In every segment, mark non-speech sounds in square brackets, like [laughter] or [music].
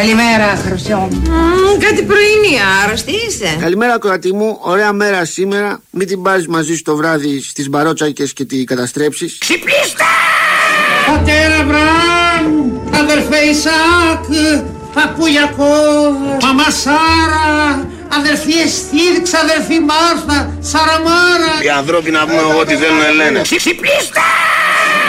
Καλημέρα, Χρυσό. κάτι πρωινή, άρρωστη είσαι. Καλημέρα, κορατή μου. Ωραία μέρα σήμερα. Μην την πάρεις μαζί σου το βράδυ στις μπαρότσακες και τη καταστρέψεις. Ξυπνήστε! Πατέρα Μπραμ, αδερφέ Ισάκ, παππούλιακό, μαμά Σάρα, αδερφή Εστίρξ, αδερφή Μάρθα, Σαραμάρα. Οι ανθρώποι να πούμε ό,τι θέλουν λένε. Ξυπνήστε!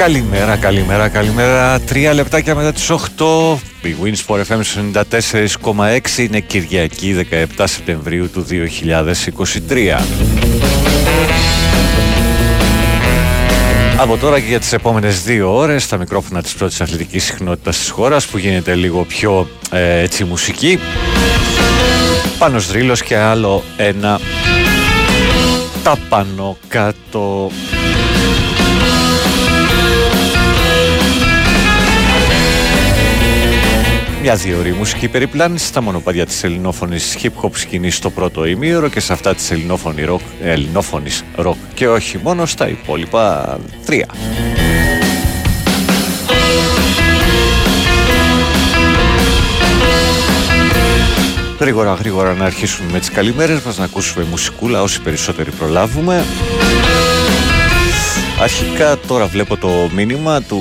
Καλημέρα, καλημέρα, καλημέρα. Τρία λεπτάκια μετά τις 8. Η Winsport FM 94,6 είναι Κυριακή 17 Σεπτεμβρίου του 2023. Από τώρα και για τις επόμενες δύο ώρες τα μικρόφωνα της πρώτης αθλητικής συχνότητας της χώρας που γίνεται λίγο πιο ε, έτσι μουσική. Πάνος Δρύλος και άλλο ένα τα πάνω κάτω. Μια δύο ώρη μουσική περιπλάνηση στα μονοπάτια της ελληνόφωνης hip hop σκηνής στο πρώτο ημίωρο και σε αυτά της ελληνόφωνη rock, ελληνόφωνης rock και όχι μόνο στα υπόλοιπα τρία. Γρήγορα γρήγορα να αρχίσουμε με τις καλημέρες μας να ακούσουμε μουσικούλα όσοι περισσότεροι προλάβουμε. Αρχικά τώρα βλέπω το μήνυμα του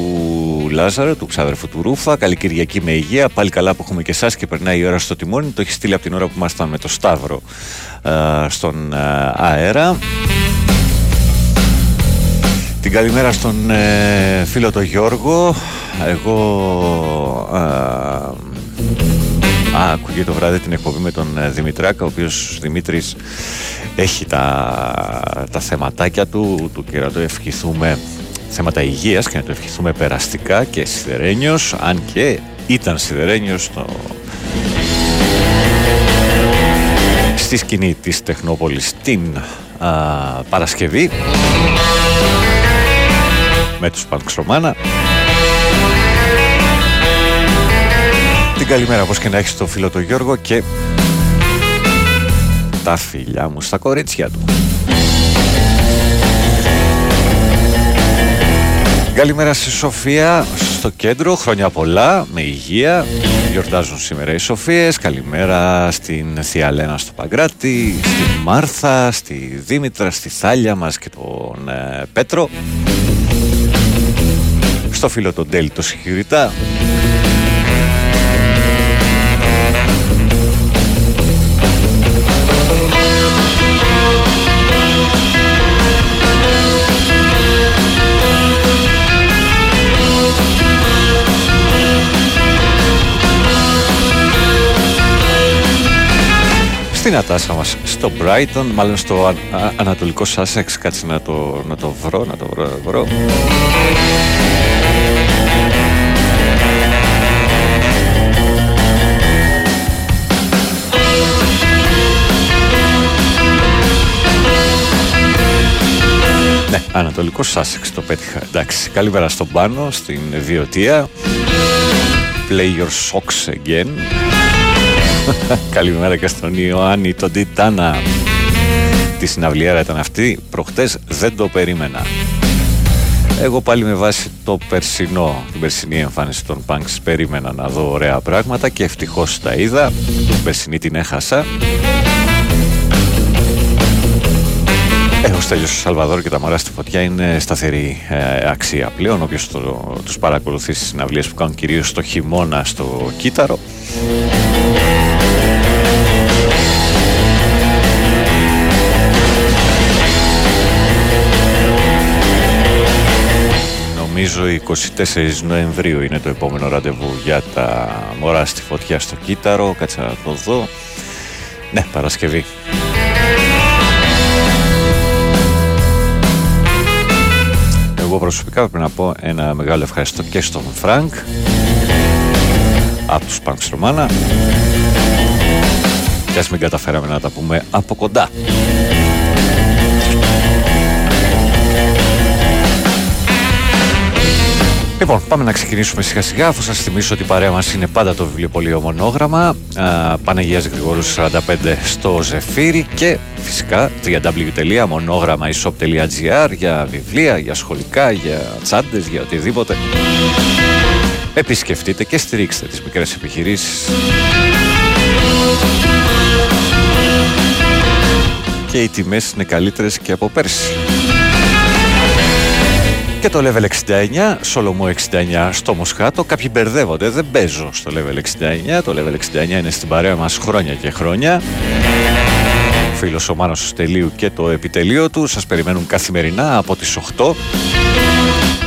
Λάζαρου, του ξάδερφου του Ρούφα. Καλή Κυριακή με υγεία. Πάλι καλά που έχουμε και εσάς και περνάει η ώρα στο τιμόνι. Το έχεις στείλει από την ώρα που ήμασταν με το Σταύρο στον αέρα. Την καλημέρα στον ε, φίλο τον Γιώργο. Εγώ Α, ακούγε το βράδυ την εκπομπή με τον ε, Δημητράκα, ο οποίος Δημήτρης έχει τα, τα θεματάκια του, του και να το ευχηθούμε θέματα υγείας και να το ευχηθούμε περαστικά και σιδερένιος, αν και ήταν σιδερένιος στο... στη σκηνή της Τεχνόπολης την α, Παρασκευή με τους Πανξρομάνα. Την καλημέρα όπως και να έχεις το φίλο του Γιώργο και τα φιλιά μου στα κορίτσια του. Καλημέρα στη Σοφία στο κέντρο, χρόνια πολλά, με υγεία. Γιορτάζουν σήμερα οι Σοφίες. Καλημέρα στην Θεία Λένα στο Παγκράτη, στη Μάρθα, στη Δήμητρα, στη Θάλια μας και τον ε, Πέτρο. Στο φίλο τον Τέλη το Σιχυριτά. Στην Ατάσα μας στο Brighton, μάλλον στο α, α, ανατολικό Sussex, κάτσε να το, να το βρω, να το βρω, βρω. Ναι, ανατολικό Sussex το πέτυχα. Εντάξει, καλημέρα στον πάνω, στην Βιωτία. Play your socks again. [laughs] Καλημέρα και στον Ιωάννη, τον Τιτάνα. Τη συναυλιέρα ήταν αυτή, προχτές δεν το περίμενα. Εγώ πάλι με βάση το περσινό, την περσινή εμφάνιση των Punks περίμενα να δω ωραία πράγματα και ευτυχώς τα είδα. Την περσινή την έχασα. Έχω Στέλιος ο Σαλβαδόρ και τα μωρά στη φωτιά είναι σταθερή ε, αξία πλέον. Όποιος το, τους παρακολουθεί στις συναυλίες που κάνουν κυρίως το χειμώνα στο Κύτταρο. Νομίζω 24 Νοεμβρίου είναι το επόμενο ραντεβού για τα Μωρά στη Φωτιά στο Κύτταρο. Κάτσε να το δω. Ναι, Παρασκευή. Εγώ προσωπικά πρέπει να πω ένα μεγάλο ευχαριστώ και στον Φρανκ από τους Panx Romana και ας μην καταφέραμε να τα πούμε από κοντά. Λοιπόν, πάμε να ξεκινήσουμε σιγά σιγά. Αφού σας θυμίσω ότι η παρέα μας είναι πάντα το βιβλιοπωλείο Μονόγραμμα. Παναγία Γρηγόρου 45 στο Ζεφύρι και φυσικά www.monogrammaishop.gr για βιβλία, για σχολικά, για τσάντες, για οτιδήποτε. Επισκεφτείτε και στηρίξτε τις μικρές επιχειρήσεις και οι τιμές είναι καλύτερες και από πέρσι. Και το level 69, Σολομού 69 στο Μοσχάτο. Κάποιοι μπερδεύονται, δεν παίζω στο level 69. Το level 69 είναι στην παρέα μας χρόνια και χρόνια. Φίλος ο Μάνος Τελείου και το επιτελείο του σας περιμένουν καθημερινά από τις 8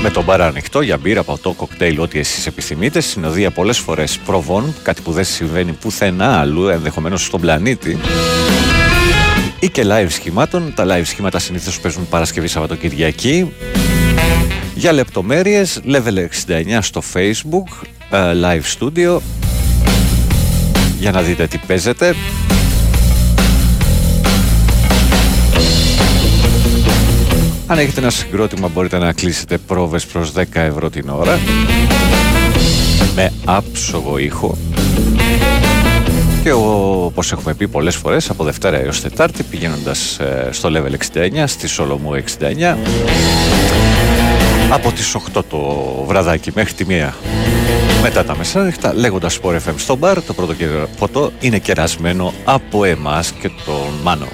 με τον μπαρ ανοιχτό για μπύρα, ποτό, κοκτέιλ, ό,τι εσείς επιθυμείτε. Συνοδεία πολλές φορές προβών, κάτι που δεν συμβαίνει πουθενά αλλού, ενδεχομένως στον πλανήτη ή και live σχημάτων. Τα live σχήματα συνήθως παίζουν Παρασκευή Σαββατοκυριακή. Για λεπτομέρειες, level 69 στο facebook, ε, live studio, για να δείτε τι παίζετε. Αν έχετε ένα συγκρότημα μπορείτε να κλείσετε πρόβες προς 10 ευρώ την ώρα. Με άψογο ήχο. Και όπως έχουμε πει πολλές φορές από Δευτέρα έως Τετάρτη πηγαίνοντας ε, στο Level 69 στη Σολομού 69 από τις 8 το βραδάκι μέχρι τη 1 μετά τα μεσάνυχτα λέγοντας Sport FM στο μπαρ το πρώτο ποτό είναι κερασμένο από εμάς και τον Μάνο.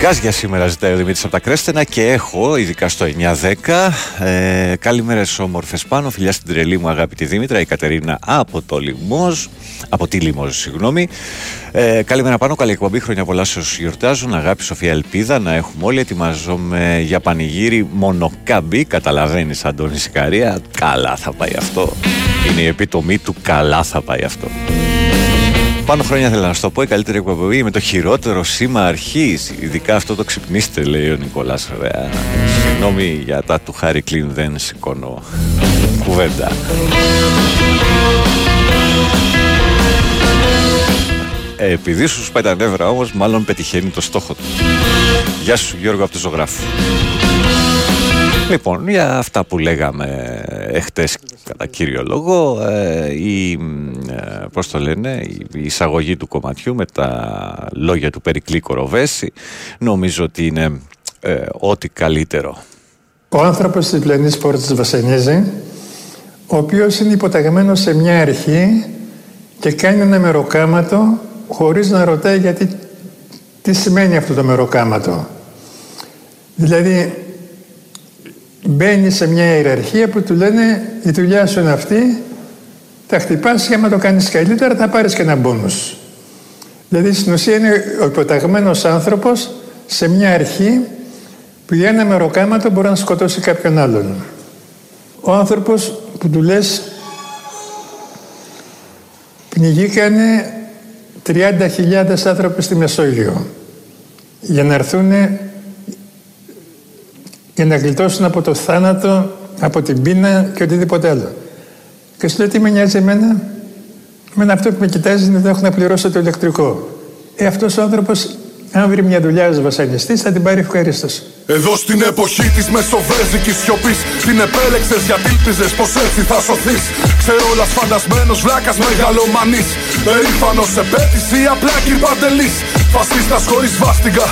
Γκάζ για σήμερα ζητάει ο Δημήτρης από τα Κρέστενα και έχω, ειδικά στο 9-10. Ε, καλημέρα στις όμορφες πάνω, φιλιά στην τρελή μου αγαπητή Δήμητρα, η Κατερίνα από το Λιμός, από τη Λιμός, συγγνώμη. Ε, καλημέρα πάνω, καλή εκπομπή, χρόνια πολλά σε όσους γιορτάζουν, αγάπη Σοφία Ελπίδα, να έχουμε όλοι, ετοιμαζόμαι για πανηγύρι μονοκάμπι, καταλαβαίνεις Αντώνη Σικαρία, καλά θα πάει αυτό. Είναι η επιτομή του καλά θα πάει αυτό. Πάνω χρόνια θέλω να σου το πω. Η καλύτερη εκπομπή με το χειρότερο σήμα αρχής. Ειδικά αυτό το ξυπνήστε, λέει ο Νικολάς. Συγγνώμη για τα του Χάρη Κλίν, δεν σηκώνω κουβέντα. Ε, επειδή σου σπάει τα νεύρα όμως μάλλον πετυχαίνει το στόχο του. Γεια σου Γιώργο από το ζωγράφο. Λοιπόν, για αυτά που λέγαμε εχθές κατά κύριο λόγο, ε, η, ε, πώς το λένε, η εισαγωγή του κομματιού με τα λόγια του Περικλή Κοροβέση, νομίζω ότι είναι ε, ό,τι καλύτερο. Ο άνθρωπος της πλανής πόρτας βασανίζει, ο οποίος είναι υποταγμένος σε μια αρχή και κάνει ένα μεροκάματο χωρίς να ρωτάει γιατί τι σημαίνει αυτό το μεροκάματο. Δηλαδή μπαίνει σε μια ιεραρχία που του λένε η δουλειά σου είναι αυτή, τα χτυπάς και άμα το κάνεις καλύτερα θα πάρεις και ένα μπόνους. Δηλαδή στην ουσία είναι ο υποταγμένος άνθρωπος σε μια αρχή που για ένα μεροκάματο μπορεί να σκοτώσει κάποιον άλλον. Ο άνθρωπος που του λες πνιγήκανε 30.000 άνθρωποι στη Μεσόγειο για να έρθουν για να γλιτώσουν από το θάνατο, από την πείνα και οτιδήποτε άλλο. Και σου λέει τι με νοιάζει εμένα; Εμένα αυτό που με κοιτάζει είναι ότι έχω να πληρώσω το ηλεκτρικό. Ε, αυτός ο άνθρωπος, αν βρει μια δουλειά ως βασανιστής, θα την πάρει ευχαρίστως. Εδώ στην εποχή της μεσοβέζικης σιωπής, την επέλεξες γιατί ήλπιζες πως έτσι θα σωθείς. Ξερόλα φαντασμένος βλάκας μεγαλομανής. Περήφανο σε πέτηση, απλά κυρπαντελή. Φασίστας χωρίς βάστιγκα,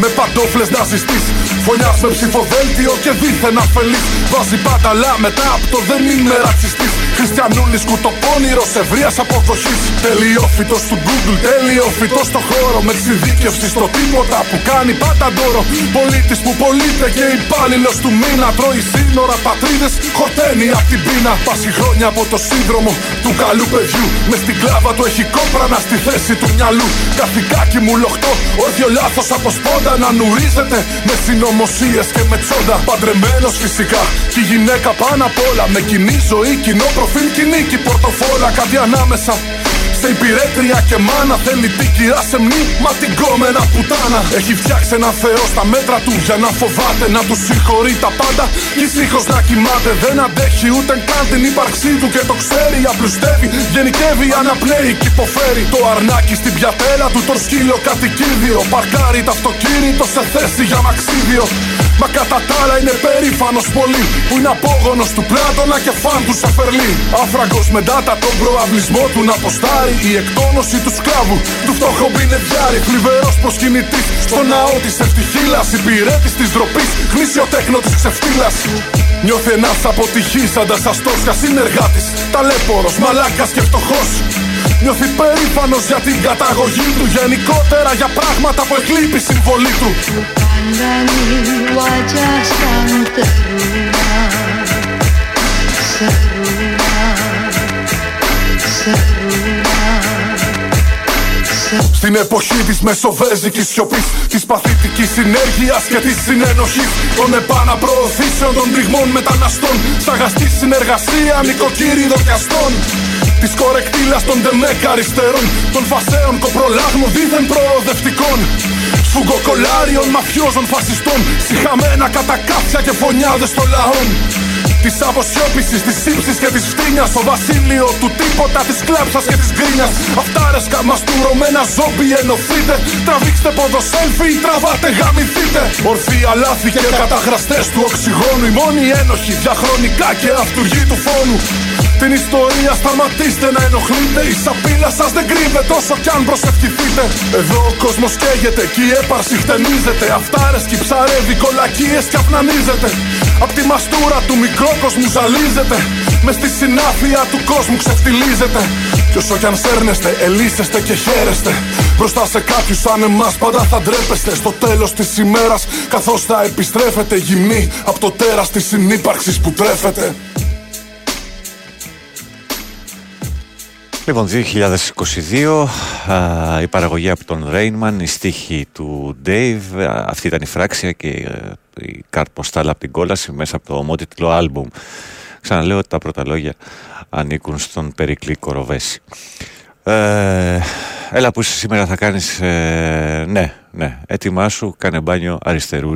με παντόφλες να ζητή. Φωνιάς με ψηφοδέλτιο και δίθεν αφελή. Βάζει πάντα μετά από το δεν είμαι ρατσιστής. Χριστιανούλη κουτοπώνυρο ευρείας αποδοχής. Τελειόφυτος του Google, τελειόφυτος στο χώρο. Με εξειδίκευση στο τίποτα που κάνει πάντα ντόρο. Πολίτης που πωλείται και υπάλληλος του μήνα. Τρώει σύνορα πατρίδες, χορταίνει απ' την πείνα. Πάση χρόνια από το σύνδρομο του καλού παιδιού. Μες στην κλάβα του έχει κόπρανα στη θέση του μυαλού. Καθηκάκι μου λοχτό, όρθιο λάθος από σπόντα να νουρίζεται με συνωμοσίες και με τσόντα. Παντρεμένος φυσικά, και η γυναίκα πάνω απ' όλα. Με κοινή ζωή, κοινό προφίλ, κοινή και πορτοφόλα. Κάτι ανάμεσα σε υπηρέτρια και μάνα θέλει την κυρά σε μνή, μα την κόμενα πουτάνα. Έχει φτιάξει ένα θεό στα μέτρα του για να φοβάται, να του συγχωρεί τα πάντα. Κι ησύχω να κοιμάται, δεν αντέχει ούτε καν την ύπαρξή του και το ξέρει. Απλουστεύει, γενικεύει, αναπνέει και υποφέρει. Το αρνάκι στην πιατέλα του, το σκύλο κατοικίδιο. Παρκάρει το αυτοκίνητο σε θέση για μαξίδιο. Μα κατά τα άλλα είναι περήφανος πολύ Που είναι απόγονος του Πλάτωνα και φαν του Σεφερλί Άφραγκος με ντάτα τον προαυλισμό του να αποστάρει Η εκτόνωση του σκλάβου. Του φτωχό μπινεδιάρη Φλιβερός προσκυνητής. Στο ναό της ευτυχίλας Υπηρέτης της ντροπής, γνήσιο τέκνο της ξεφτύλας. Νιώθει ένας αποτυχής αντασταστός και συνεργάτης Ταλέπορος, μαλάκας και φτωχός. Νιώθει περήφανος για την καταγωγή του Γενικότερα για πράγματα που εκλείπει η συμβολή του Pandani wajah sang teruna Seruna Seruna Στην εποχή της μεσοβέζικης σιωπής Της παθητικής συνέργειας και της συνενοχής Των επαναπροωθήσεων των πληγμών μεταναστών Σαγαστή συνεργασία νοικοκύριδων καστών Της κορεκτήλας των δεμέκ αριστερών Των φασέων κοπρολάγμων δίθεν προοδευτικών Σφουγγοκολάριων μαφιόζων φασιστών Συχαμένα κατακάφια και φωνιάδες των λαών Της αποσιώπηση, της ύψη και της φτύνιας. Στο βασίλειο του τίποτα, της κλάψα και της γκρίνιας. Αυτάρεσκα μαστούρωμένα ζόμπι ενωθείτε. Τραβήξτε ποδοσέλφι, τραβάτε, γαμηθείτε. Ορθοί αλάθη και καταχραστές του οξυγόνου. Οι μόνοι ένοχοι διαχρονικά και αυτούργοι του φόνου. Την ιστορία σταματήστε να ενοχλείτε. Η σαπίλα σας δεν κρύβεται όσο κι αν προσευχηθείτε. Εδώ ο κόσμος καίγεται και η έπαρση χτενίζεται. Αυτάρεσκοι ψαρεύει κολακίες και αυνανίζεται. Απ' τη μαστούρα του μικρόκοσμου ζαλίζεται. Μες στη συνάφεια του κόσμου ξεφτιλίζεται Κι όσο κι αν σέρνεστε, ελίσσεστε και χαίρεστε. Μπροστά σε κάποιους σαν εμάς πάντα θα ντρέπεστε. Στο τέλος της ημέρας καθώς θα επιστρέφετε γυμνή Από το τέρας της συνύπαρξης που τρέφεται Λοιπόν, 2022, α, η παραγωγή από τον Rainman, η στίχη του Dave, α, αυτή ήταν η φράξια και ε, η κάρτ ποστάλ από την κόλαση μέσα από το ομότιτλο άλμπουμ. Ξαναλέω ότι τα πρώτα λόγια ανήκουν στον Περικλή Κοροβέση. Ε, έλα που σήμερα θα κάνεις, ε, ναι, ναι, έτοιμά σου, κάνε μπάνιο αριστερού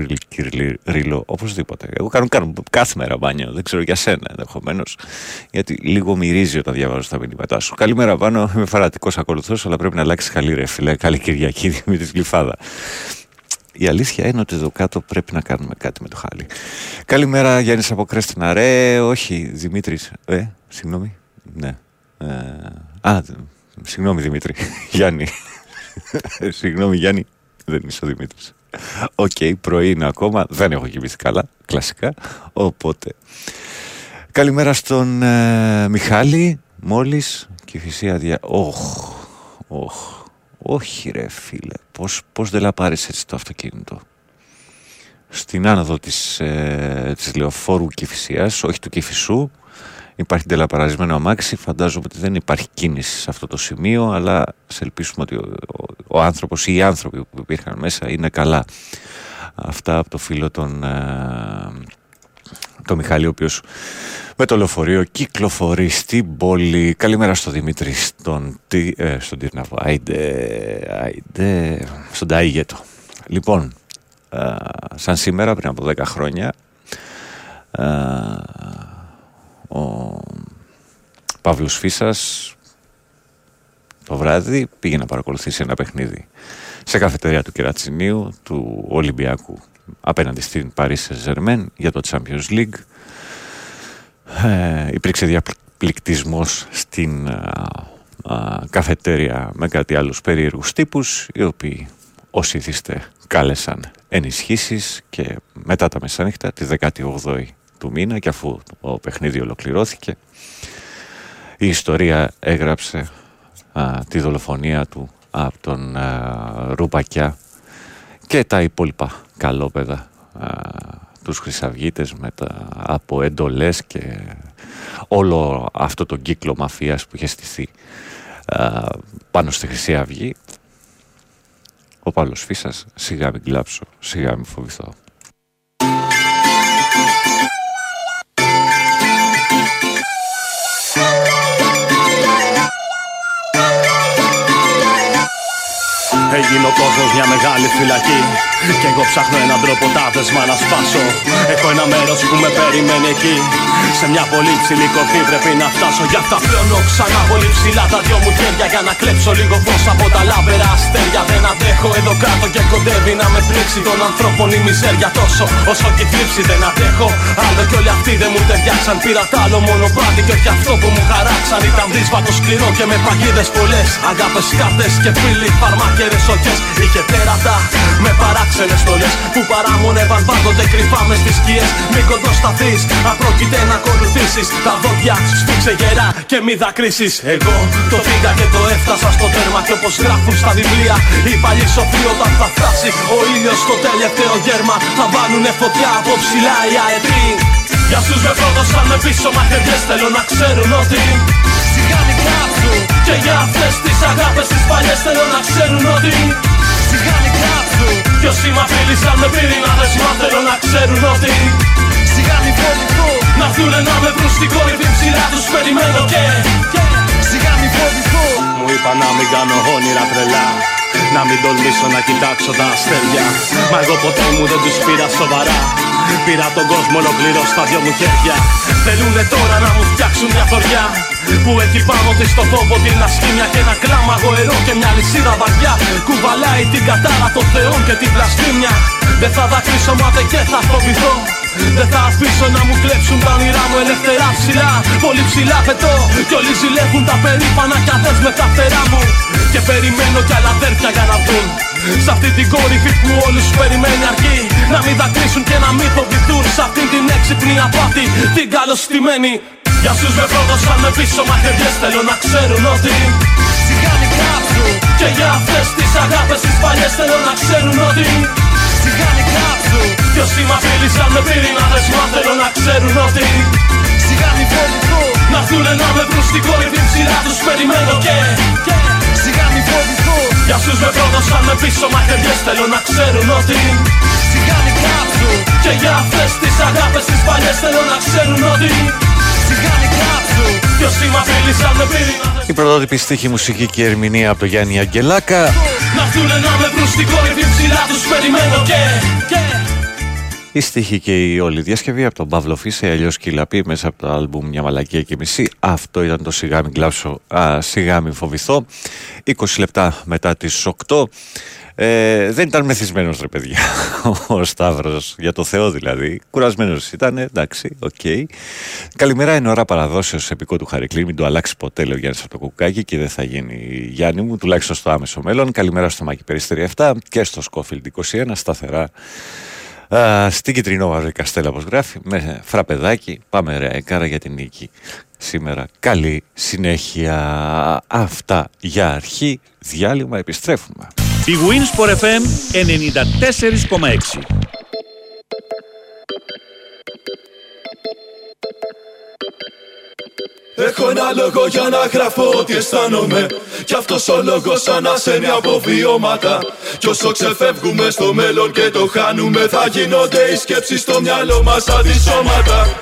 ρίλο, οπωσδήποτε. Εγώ κάνω, κάνω κάθε μέρα μπάνιο, δεν ξέρω για σένα ενδεχομένως, γιατί λίγο μυρίζει όταν διαβάζω τα μηνύματά σου. Καλημέρα πάνω, είμαι φαρατικό ακολουθός, αλλά πρέπει να αλλάξει καλή ρε φίλε. Καλή Κυριακή, [laughs] Δημήτρη Γλυφάδα. Η αλήθεια είναι ότι εδώ κάτω πρέπει να κάνουμε κάτι με το χάλι. Καλημέρα Γιάννης από Κρέστινα. Ρε, όχι, Δημήτρης. Ε, συγγνώμη. Ναι. Ε, α, συγγνώμη Δημήτρη. [laughs] Γιάννη. [laughs] συγγνώμη Γιάννη. Δεν είσαι ο Δημήτρης. OK, okay, πρωί είναι ακόμα. Δεν έχω κοιμηθεί καλά. Κλασικά. Οπότε. Καλημέρα στον ε, Μιχάλη. Μόλις και φυσία δια. Όχ. Όχ. Όχι ρε φίλε. Πώς, πώς ντελαπάρεις έτσι το αυτοκίνητο. Στην άνοδο της, ε, της λεωφόρου Κηφισίας, όχι του Κηφισού, Υπάρχει ντελαπαρισμένο αμάξι, φαντάζομαι ότι δεν υπάρχει κίνηση σε αυτό το σημείο, αλλά σε ελπίσουμε ότι ο, ο, ο άνθρωπος ή οι άνθρωποι που υπήρχαν μέσα είναι καλά. Αυτά από το φίλο των... Ε, το Μιχάλη, ο οποίος με το λεωφορείο κυκλοφορεί στην πόλη. Καλημέρα στο Δημήτρη, στον, ε, στον Τυρναβό. Άιντε, άιντε, στον Ταΐγετο. Λοιπόν, ε, σαν σήμερα, πριν από 10 χρόνια, ε, ο Παύλος Φίσας το βράδυ πήγε να παρακολουθήσει ένα παιχνίδι σε καφετερία του Κερατσινίου του Ολυμπιακού απέναντι στην Paris Saint-Germain για το Champions League. Ε, υπήρξε διαπληκτισμός στην καφετέρια με κάτι άλλους περίεργους τύπους οι οποίοι όσοι ήθιστε κάλεσαν ενισχύσεις και μετά τα μεσάνυχτα τη 18η του μήνα και αφού το παιχνίδι ολοκληρώθηκε η ιστορία έγραψε α, τη δολοφονία του από τον α, Ρουπακιά και τα υπόλοιπα καλόπεδα α, τους χρυσαυγίτες τα από εντολές και όλο αυτό το κύκλο μαφίας που είχε στηθεί πάνω στη Χρυσή Αυγή. Ο Παύλος Φίσας σιγά μην κλάψω, σιγά μην φοβηθώ Έγινε ο κόσμος μια μεγάλη φυλακή. Και εγώ ψάχνω έναν τρόπο τα δεσμά να σπάσω. Έχω ένα μέρος που με περιμένει εκεί. Σε μια πολύ ψηλή κορφή πρέπει να φτάσω. Γι' αυτά πλώνω ξανά πολύ ψηλά τα δυο μου χέρια. Για να κλέψω λίγο φως από τα λάμπερα αστέρια. Δεν αντέχω εδώ κάτω και κοντεύω Πρέπει να με πλήξει των ανθρώπων η μιζέρια τόσο όσο και η θλίψη δεν αντέχω. Άλλο κι όλοι αυτοί δεν μου ταιριάξαν. Πήρα τ' άλλο μονοπάτι και όχι αυτό που μου χαράξαν. Ήταν δύσβατο σκληρό και με παγίδες πολλές. Αγάπες κάρτες και φίλοι, φαρμάκερες οχέ. Είχε τέρατα με παράξενες στολές που παράμονευαν πάντοτε κρυφά μες στις σκιές. Μην κοντοσταθεί, αν πρόκειται να ακολουθήσεις. Τα δόντια σφίξε γερά και μη δακρύσεις. Εγώ το πήγα και το έφτασα στο τέρμα και όπως γράφουν στα βιβλία. Οι παλιοί σοφοί όταν θα φτάσει ο ήλιος στο τελευταίο γέρμα θα βάλουνε φωτιά από ψηλά οι αετοί. Για στους με πρόδωσαν με πίσω μαχαιριές θέλω να ξέρουν ότι Σιγά μην κάψουν Και για αυτές τις αγάπες τις παλιές θέλω να ξέρουν ότι Σιγά μην κάψουν Κι όσοι μ' απειλήσαν με πυρηνάδες μα θέλω να ξέρουν ότι Σιγά μην φοβηθούν Να έρθουνε να με βρουν στην κορυφή ψηλά τους περιμένω και Σιγά μην φοβηθούν Μου είπα να μην κάνω όνειρα τρελά να μην τολμήσω να κοιτάξω τα αστέρια. Μα εγώ ποτέ μου δεν τους πήρα σοβαρά. Πήρα τον κόσμο ολοκληρώς στα δυο μου χέρια. Θέλουνε τώρα να μου φτιάξουν μια θωριά Που έχει πάνω της το φόβο την ασχήμια Και ένα κλάμα γοερό και μια λυσίδα βαριά. Κουβαλάει την κατάρα των θεών και την πλαστήμια. Δεν θα δακρύσω μα δεν και θα φοβηθώ δεν θα αφήσω να μου κλέψουν τα όνειρά μου ελευθερά ψηλά. Πολύ ψηλά πετώ Κι όλοι ζηλεύουν τα περήφανα κι αδές με τα φτερά μου. Και περιμένω κι άλλα αδέρφια για να βγουν. Σ' αυτή την κορυφή που όλους περιμένει αρκεί. Να μην δακρύσουν και να μην φοβηθούν. Σ' αυτή την έξυπνη απάτη την καλωστημένη. Για όσους με πρόδωσαν με πίσω μαχαιριές θέλω να ξέρουν ότι Σιγά μην κάψουν Και για αυτές τις αγάπες τις παλιές θέλω να ξέρουν ότι Σιγά μην κάψουν Κι όσοι μ' απειλήσαν με πυρηνάδες μα θέλω να ξέρουν ότι Σιγά μην φοβηθούν Να έρθουνε να με βρουν στην κορυφή ψηλά τους περιμένω και Σιγά μην φοβηθούν Για όσους με πρόδωσαν με πίσω μαχαιριές θέλω να ξέρουν ότι Σιγά μην κάψουν Και για αυτές τις αγάπες τις παλιές θέλω να ξέρουν ότι Σιγά μην κάψουν Κι όσοι μ' απειλήσαν με πυρηνάδες Η πρωτότυπη στίχη μουσική και ερμηνεία από το Γιάννη Αγγελάκα. Να έρθουνε να με βρουν στην κορυφή ψηλά τους περιμένω και Η στίχη και η όλη διασκευή από τον Παύλο Φίσε, αλλιώς Κυλαπή, μέσα από το άλμπουμ Μια Μαλακία και Μισή. Αυτό ήταν το σιγά μην κλάψω, α, σιγά μην φοβηθώ. 20 λεπτά μετά τις 8. Ε, δεν ήταν μεθυσμένος ρε παιδιά [laughs] ο Σταύρος, για το Θεό δηλαδή. Κουρασμένος ήταν, εντάξει, OK. Okay. Καλημέρα, είναι ώρα παραδόσεως επικό του Χαρικλή. Μην το αλλάξει ποτέ, λέει ο Γιάννης από το Κουκάκι και δεν θα γίνει Γιάννη μου, τουλάχιστον στο άμεσο μέλλον. Καλημέρα στο Μάκη Περιστέρη 7 και στο Σκόφιλντ 21, σταθερά Α, στην Κιτρινόμαυρη Καστέλα, όπως γράφει, με φραπεδάκι. Πάμε ρε, κάρα για την νίκη. Σήμερα καλή συνέχεια. Αυτά για αρχή. Διάλειμμα, επιστρέφουμε. Η Winsport FM 94,6 Έχω ένα λόγο για να γράφω ότι αισθάνομαι. Κι αυτός ο λόγος ανασένει από βιώματα. Κι όσο ξεφεύγουμε στο μέλλον και το χάνουμε Θα γίνονται οι σκέψεις στο μυαλό μας αντισώματα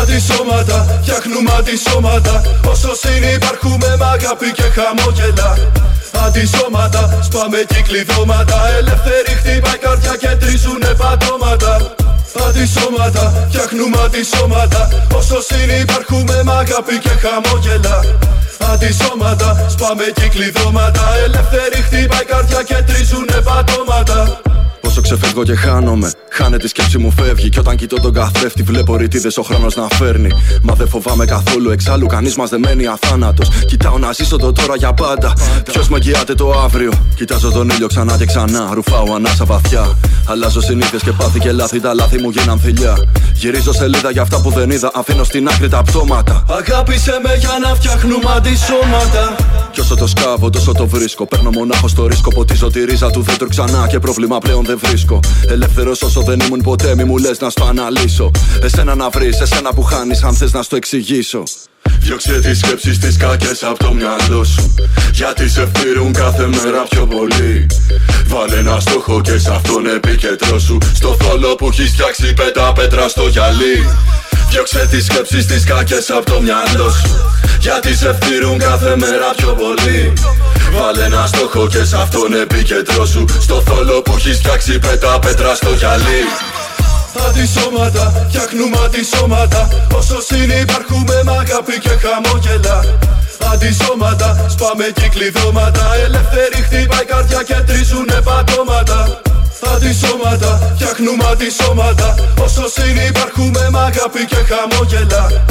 Αντισώματα, φτιάχνουμε αντισώματα. Όσο συνυπάρχουμε με αγάπη και χαμόγελα. Αντισώματα, σπάμε κυκλειδώματα Ελεύθερη χτύπα η καρδιά και τρίζουνε παντώματα Αντισώματα, φτιάχνουμε αντισώματα Όσο συνυπάρχουμε με αγάπη και χαμόγελα. Αντισώματα, σπάμε κυκλειδώματα Ελεύθερη χτύπα η καρδιά και τρίζουνε παντώματα Όσο ξεφεύγω και χάνομαι, χάνεται η σκέψη μου φεύγει. Κι όταν κοιτώ τον καθρέφτη, βλέπω ρητίδες ο χρόνος να φέρνει. Μα δεν φοβάμαι καθόλου, εξάλλου κανείς μας δεν μένει αθάνατος. Κοιτάω να ζήσω το τώρα για πάντα. Ποιος με εγγυάται το αύριο; Κοιτάζω τον ήλιο ξανά και ξανά, ρουφάω ανάσα βαθιά. Αλλάζω συνήθειες και πάθη και λάθη, τα λάθη μου γίναν θηλιά. Γυρίζω σελίδα για αυτά που δεν είδα, αφήνω στην άκρη τα πτώματα. Αγάπησε με για να φτιάχνουμε αντισώματα. Κι όσο το σκάβω, τόσο το βρίσκω. Παίρνω μονάχο στο ρίσκο, ποτίζω τη ρίζα του δέντρου ξανά και πρόβλημα πλέον δεν βρίσκω. Ελεύθερος όσο δεν ήμουν ποτέ, μη μου λες να στο αναλύσω. Εσένα να βρεις, εσένα που χάνεις, αν θες να στο εξηγήσω. Διώξε τις σκέψεις τις κακές από το μυαλό σου Γιατί σε φτύρουν κάθε μέρα πιο πολύ Βάλε ένα στόχο και σε αυτόν επικεντρώσου Στο θόλο που έχεις φτιάξει πέτα πέτρα στο γυαλί Διώξε τις σκέψεις τις κακές από το μυαλό σου. Γιατί σε φτύρουν κάθε μέρα πιο πολύ. Βάλε ένα στόχο και σε αυτόν επικεντρώσου Στο θόλο που έχεις φτιάξει πέτα πέτρα στο γυαλί. Αντισώματα, φτιάχνουμε αντισώματα. Όσο συνυπάρχουμε με αγάπη και χαμόγελα. Αντισώματα, σπάμε κυκλειδώματα Ελεύθερη χτύπα η καρδιά και τρίζουνε πατώματα φτιάχνουμε αντισώματα Όσο συνυπάρχουμε με αγάπη και χαμόγελα.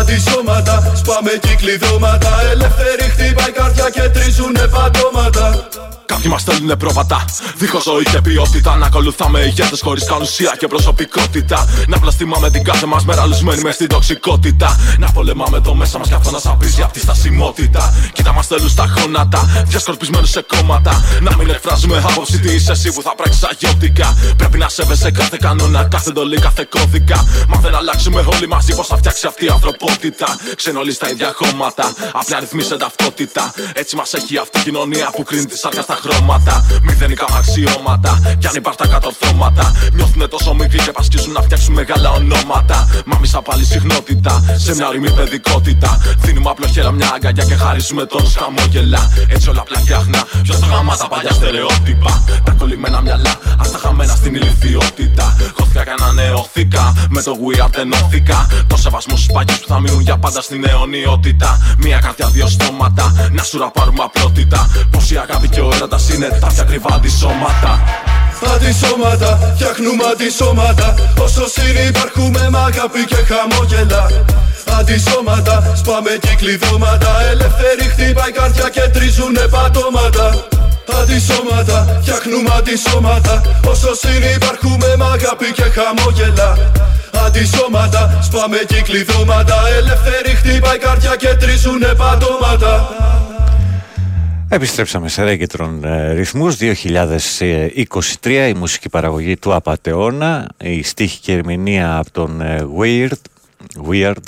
Αντισώματα, σπάμε κυκλειδώματα Ελεύθερη χτύπα η καρδιά και τρίζουνε παντώματα Κάποιοι μας στέλνουν πρόβατα, δίχως ζωή και ποιότητα. Να ακολουθάμε ηγέτες χωρίς καν ουσία και προσωπικότητα. Να πλαστιμάμε την κάθε μας μέρα λουσμένη μες στην τοξικότητα. Να πολεμάμε το μέσα μας και αυτό να σαπίζει από τη στασιμότητα. Κοίτα μας θέλουν στα γόνατα, διασκορπισμένους σε κόμματα. Να μην εκφράζουμε άποψη τι είσαι εσύ που θα πράξεις αγιώτικα. Πρέπει να σέβεσαι κάθε κανόνα, κάθε εντολή, κάθε κώδικα. Μα δεν αλλάξουμε όλοι μαζί πώς θα φτιάξει αυτή η ανθρωπότητα. Ξενολεί στα ίδια χώματα, απλά ρυθμί σε ταυτότητα. Έτσι μας έχει αυτή η κοινωνία που κρίνει τη σάρκα στα χρώματα. Μηδενικά αξιώματα, κι αν υπάρχουν τα κατορθώματα. Νιώθουνε τόσο μικροί και πασκίζουν να φτιάξουν μεγάλα ονόματα. Μα μισά πάλι συχνότητα, σε μια ορειμή παιδικότητα. Δίνουμε απλοχέρα μια αγκαλιά και χαρίζουμε τον χαμόγελα. Έτσι όλα απλά φτιάχνα, ποιος τα γάμα τα παλιά στερεότυπα; Τα κολλημένα μυαλά, ας τα χαμένα στην ηλικιότητα. Χώθηκα και ανανεώθηκα, με το We Are ενώθηκα. Το σεβασμό στους παγιούς που θα μείνουν για πάντα στην αιωνιότητα. Μια καρδιά, δύο στόματα, να σου ραπάρουμε απλότητα. Πως η αγάπη και ο έρωτα είναι τα πιο ακριβά αντισώματα. Αντισώματα, φτιάχνουμε αντισώματα. Όσο συνυπάρχουμε με αγάπη και χαμόγελα. Αντισώματα, σπάμε κυκλειδώματα Ελεύθερη χτύπα η καρδιά και τρίζουνε πατώματα. Αντισώματα, φτιάχνουμε αντισώματα. Όσο συνυπάρχουμε με αγάπη και χαμόγελα. Αντισώματα, σπάμε κυκλειδώματα Ελεύθερη χτύπα η καρδιά και τρίζουνε πατώματα Επιστρέψαμε σε ρέγγετρον ε, ρυθμούς 2023 η μουσική παραγωγή του Απατεώνα η στίχη και ερμηνεία από τον ε, Weird, Weird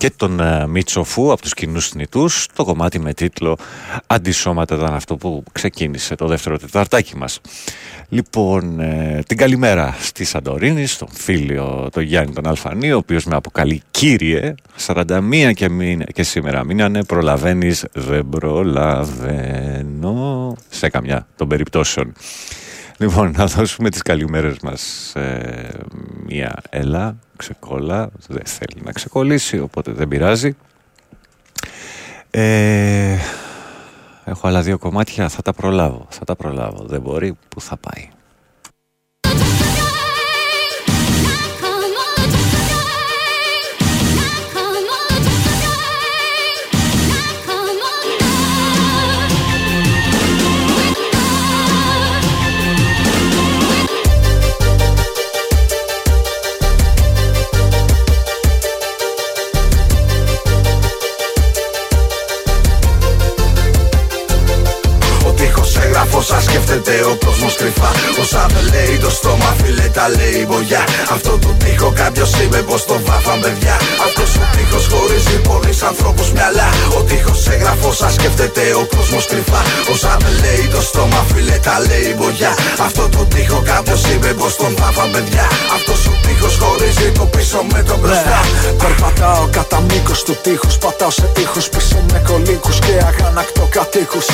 και τον ε, Μίτσοφού από τους κοινούς θνητούς το κομμάτι με τίτλο «Αντισώματα» ήταν αυτό που ξεκίνησε το δεύτερο τεταρτάκι μας Λοιπόν, ε, την καλημέρα στη Σαντορίνη, στον φίλιο τον Γιάννη τον Αλφανή, ο οποίος με αποκαλεί κύριε, 41 και, μην, και σήμερα μείνανε, προλαβαίνεις, δεν προλαβαίνω, σε καμιά των περιπτώσεων. Λοιπόν, να δώσουμε τις καλημέρες μας ε, μία έλα, ξεκόλα, δεν θέλει να ξεκολλήσει, οπότε δεν πειράζει. Ε, Έχω άλλα δύο κομμάτια, θα τα προλάβω. Θα τα προλάβω. Δεν μπορεί, πού θα πάει. Σκέφτεται ο κόσμος κρυφά. Όσα δεν λέει το στόμα, φίλε, τα λέει μπογιά. Αυτό το τείχο κάποιος είπε πως το βάφαν παιδιά. Αυτός ο τείχο χωρίζει πολλούς ανθρώπους μυαλά. Ο τείχο έγραφε όσα σκέφτεται ο κόσμος κρυφά. Όσα δεν λέει το στόμα, φίλε, τα λέει μπογιά. Αυτό το τείχο κάποιος είπε πως τον βάφαν παιδιά. Αυτός ο τείχο χωρίζει το πίσω με το μπροστά. Ναι. Περπατάω κατά μήκος του τείχου. Πατάω σε τείχου πίσω με κολίκου και αγανακτό κατοίκους.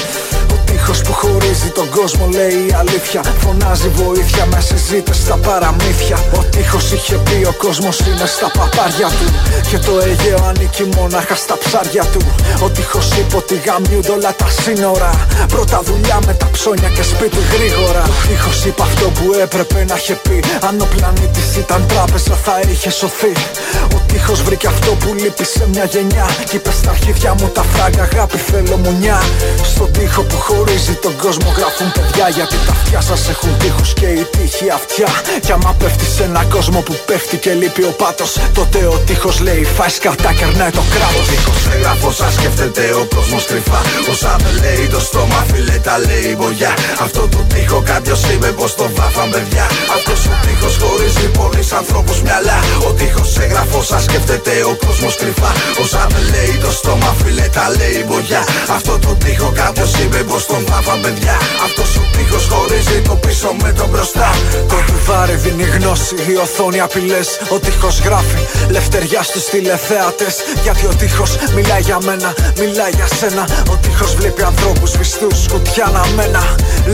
Ο τείχο που χωρίζει τον κόσμο λέει η αλήθεια. Φωνάζει βοήθεια με συζήτες στα παραμύθια. Ο τείχος είχε πει ο κόσμος είναι στα παπάρια του. Και το Αιγαίο ανήκει μόναχα στα ψάρια του. Ο τείχος είπε ότι γαμιούνται όλα τα σύνορα. Πρώτα δουλειά με τα ψώνια και σπίτι γρήγορα. Ο τείχος είπε αυτό που έπρεπε να είχε πει. Αν ο πλανήτης ήταν τράπεζα θα είχε σωθεί. Ο τείχος βρήκε αυτό που λείπει σε μια γενιά. Και είπε στα αρχίδια μου τα φράγκα αγάπη θέλω μουνιά. Στον τείχο που χωρίζει τον κόσμο γράφουν παιδιά γιατί τα αυτιά σας έχουν τείχους και η τύχη αυτιά. Κι άμα πέφτει σε έναν κόσμο που πέφτει και λείπει ο πάτος, τότε ο τείχος λέει φάει σκαρτά, κερνάει το κράτος. Ο τείχος έγραφε όσα σκέφτεται ο κόσμος κρυφά. Όσα δεν λέει το στόμα, φίλε τα λέει μπογιά. Αυτό το τείχο κάποιος είπε πως το βάφαν παιδιά. Αυτός ο τείχος χωρίζει πολλούς ανθρώπους μυαλά. Ο τείχος έγραφε όσα σκέφτεται ο κόσμος κρυφά. Όσα δεν λέει το στόμα, φίλε τα λέει μπογιά. Αυτό το τείχο κάποιος είπε πως τον βάφαν παιδιά. Αυτός ο τείχο χωρίζει το πίσω με το μπροστά. Το κουβάρι δίνει γνώση, η οθόνη απειλές. Ο τείχος γράφει λευτεριά στους τηλεθέατε. Γιατί ο τείχος μιλάει για μένα, μιλάει για σένα. Ο τείχος βλέπει ανθρώπους βυστού, σκουτιά αναμένα.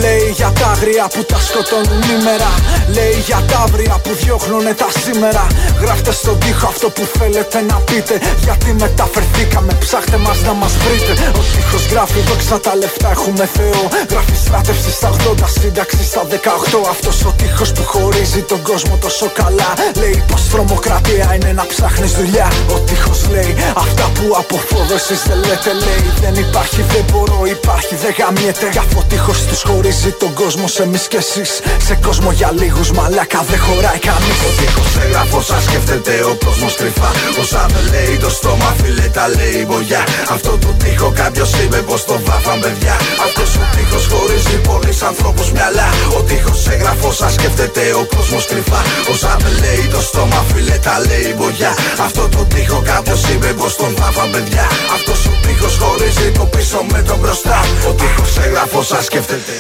Λέει για τα άγρια που τα σκοτώνουν ημέρα. Λέει για τα αύριο που διώχνουν τα σήμερα. Γράφτε στον τείχο αυτό που θέλετε να πείτε. Γιατί μεταφερθήκαμε, ψάχτε μας να μας βρείτε. Ο τείχος γράφει δόξα τα λεφτά έχουμε Θεό. Γράφει στράτευση στα 80, σύνταξη στα 18. Αυτός ο τείχος που χωρίζει τον κόσμο τόσο καλά. Λέει πως τρομοκρατία είναι να ψάχνεις δουλειά. Ο τείχος λέει αυτά που αποφόδωσες δεν λέτε λέει. Δεν υπάρχει δεν μπορώ υπάρχει δεν γαμιέται Αφού ο τείχος τους χωρίζει τον κόσμο σε εμείς και εσείς. Σε κόσμο για λίγους μαλάκα δεν χωράει κανείς. Ο τείχος έγραφε όσα σκέφτεται ο κόσμος κρυφά. Όσα δεν λέει το στόμα φίλε τα λέει μπογιά Αυτό το τείχο κάποιος είπε πως το βάφαν παιδιά. Αυτός ο τείχος χωρίζει πολλούς ανθρώπους μυαλά. Ο τείχος έγραφε όσα σκέφτεται ο κόσμος κρυφά. Όσα δεν λέει το στόμα φίλε τα λέει μπογιά. Αυτό το τείχο κάποιος είπε πως τον βάφαν παιδιά. Αυτός ο τείχος χωρίζει το πίσω με τον μπροστά. Ο τείχος έγραφε όσα σκέφτεται.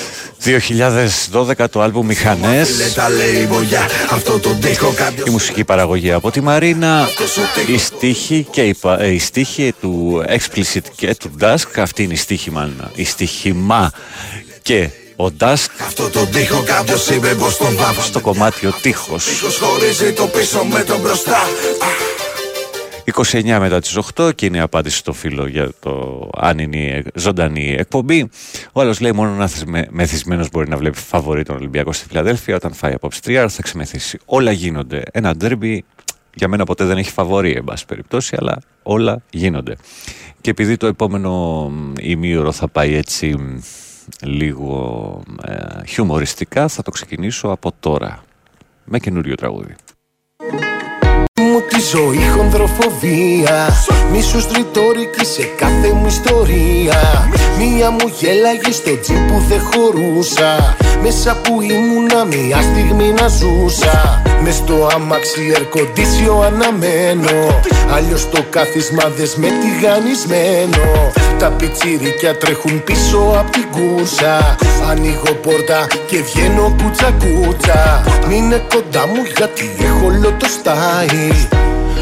2012 το άλμπου Μηχανές Η μουσική παραγωγή από τη Μαρίνα. Η στίχη και η, ε, η στίχη του Explicit και του Dusk. Αυτή είναι η στίχη μάλλον. Η στίχημα και ο Dusk Αυτό το τείχο κάποιος είπε πως τον βάφα Στο κομμάτι ο τείχος Τείχος χωρίζει το πίσω με τον μπροστά 29 μετά τις 8 και είναι η απάντηση στο φίλο για το αν είναι ζωντανή εκπομπή. Ο άλλος λέει μόνο ένας μεθυσμένος μπορεί να βλέπει φαβορή τον Ολυμπιακό στη Φιλαδέλφια όταν φάει απόψη τριάρα θα ξεμεθύσει. Όλα γίνονται. Ένα ντέρμπι για μένα ποτέ δεν έχει φαβορή εν πάση περιπτώσει αλλά όλα γίνονται. Και επειδή το επόμενο ημίωρο θα πάει έτσι λίγο ε, χιουμοριστικά θα το ξεκινήσω από τώρα με καινούριο τραγούδι. Μου τη ζωή χονδροφοβία Μίσος ρητόρικη σε κάθε μου ιστορία. Μία μου γέλαγε στο τζιν που δεν χωρούσα Μέσα που ήμουνα μία στιγμή να ζούσα. Μες στο αμάξι ερκοντήσιο αναμένω Αλλιώς το κάθισμα δες με τηγανισμένο Τα πιτσιρίκια τρέχουν πίσω απ' την κούρσα. Ανοίγω πόρτα και βγαίνω κούτσα κούτσα Μείνε κοντά μου γιατί έχω όλο το style.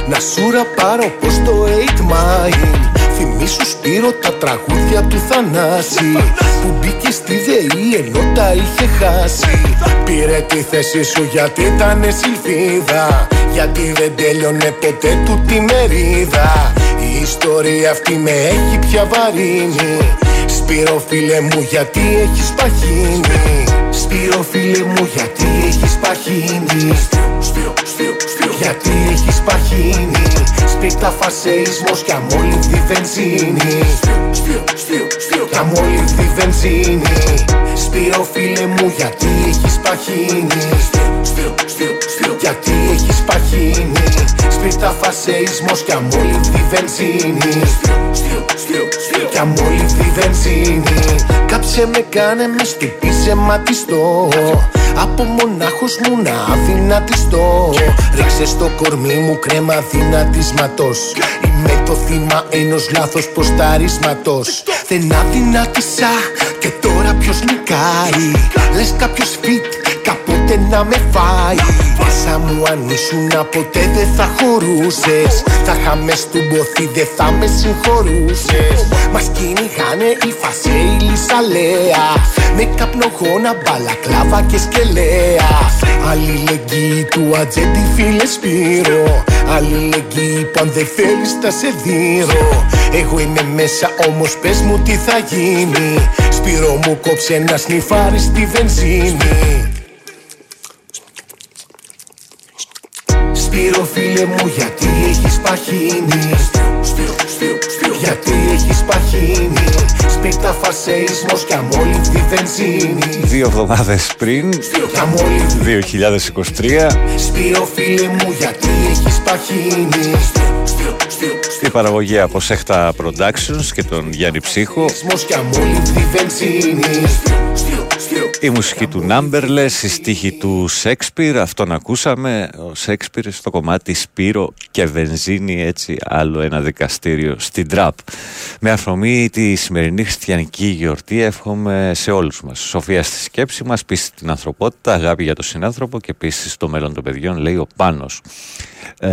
Να σου πάρω πως το 8 Mile. Θυμήσου Σπύρο τα τραγούδια του Θανάση. Που μπήκε στη ΔΕΗ ενώ τα είχε χάσει. Πήρε τη θέση σου γιατί ήταν σιλφίδα. Γιατί δεν τέλειωνε ποτέ του τη μερίδα Η ιστορία αυτή με έχει πια βαρύνει. Σπύρο φίλε μου γιατί έχεις παχύνει; Σπύρο φίλε μου γιατί έχεις παχύνει; Σπύρο, Σπύρο, Σπύρο. Γιατί έχεις παχύνει; Σπίτα φασεϊσμός κι αμόλυβδη βενζίνη. Σπύρο, Σπύρο, Σπύρο Κι αμόλυβδη βενζίνη. Σπύρο φίλε μου γιατί έχεις παχύνει; Σπύρο, Σπύρο, Σπύρο. Γιατί έχεις παχύνει; Σπίτα φασεϊσμός κι αμόλυβδη βενζίνη Σπύρο, Σπύρο, Σπύρο Κι αμόλυβδη βενζίνη Κάψε με κάνε με στυπήσε ματιστό Από μονάχος μου να αδυνατιστώ. Ρίξε στο κορμί μου κρέμα δυνατισματός Είμαι το θύμα ενός λάθος ποσταρίσματος Δεν αδυνάτησα και τώρα ποιος νικάει. Λες κάποιος φιτ κάποτε να με φάει. Μέσα μου αν ήσουν ποτέ δεν θα χωρούσες. Θα είχαμε στον ποθή δεν θα με συγχωρούσες. Μας κυνηγάνε οι φασέιλοι σαλέα Με καπνογόνα μπαλακλάβα και σκελέα. Αλληλεγγύη του ατζέντη φίλε Σπύρο. Αλληλεγγύη που αν δεν θέλεις θα σε δίνω. Εγώ είμαι μέσα όμως πες μου τι θα γίνει. Σπύρο μου κόψε ένα σνιφάρι στη βενζίνη Σπύρο φίλε μου γιατί έχεις παχύνει; Σπύρο, Σπύρο, Σπύρο. Γιατί έχεις παχύνει; Σπίτα φασεϊσμός κι αμόλυβδη βενζίνη. Δύο εβδομάδες πριν 2023 Σπύρο φίλε μου γιατί έχεις παχύνει; Η παραγωγή από Σέχτα Productions και τον Γιάννη Ψύχο η μουσική του Numberless, η στίχη του Σέξπιρ, αυτόν ακούσαμε. Ο Σέξπιρ στο κομμάτι Σπύρο και Βενζίνη, έτσι άλλο ένα δικαστήριο στην τραπ. Με αφορμή τη σημερινή χριστιανική γιορτή εύχομαι σε όλους μας. Σοφία στη σκέψη μας, πίστη στην ανθρωπότητα, αγάπη για τον συνάνθρωπο και πίστη στο μέλλον των παιδιών, λέει ο Πάνος. Ε,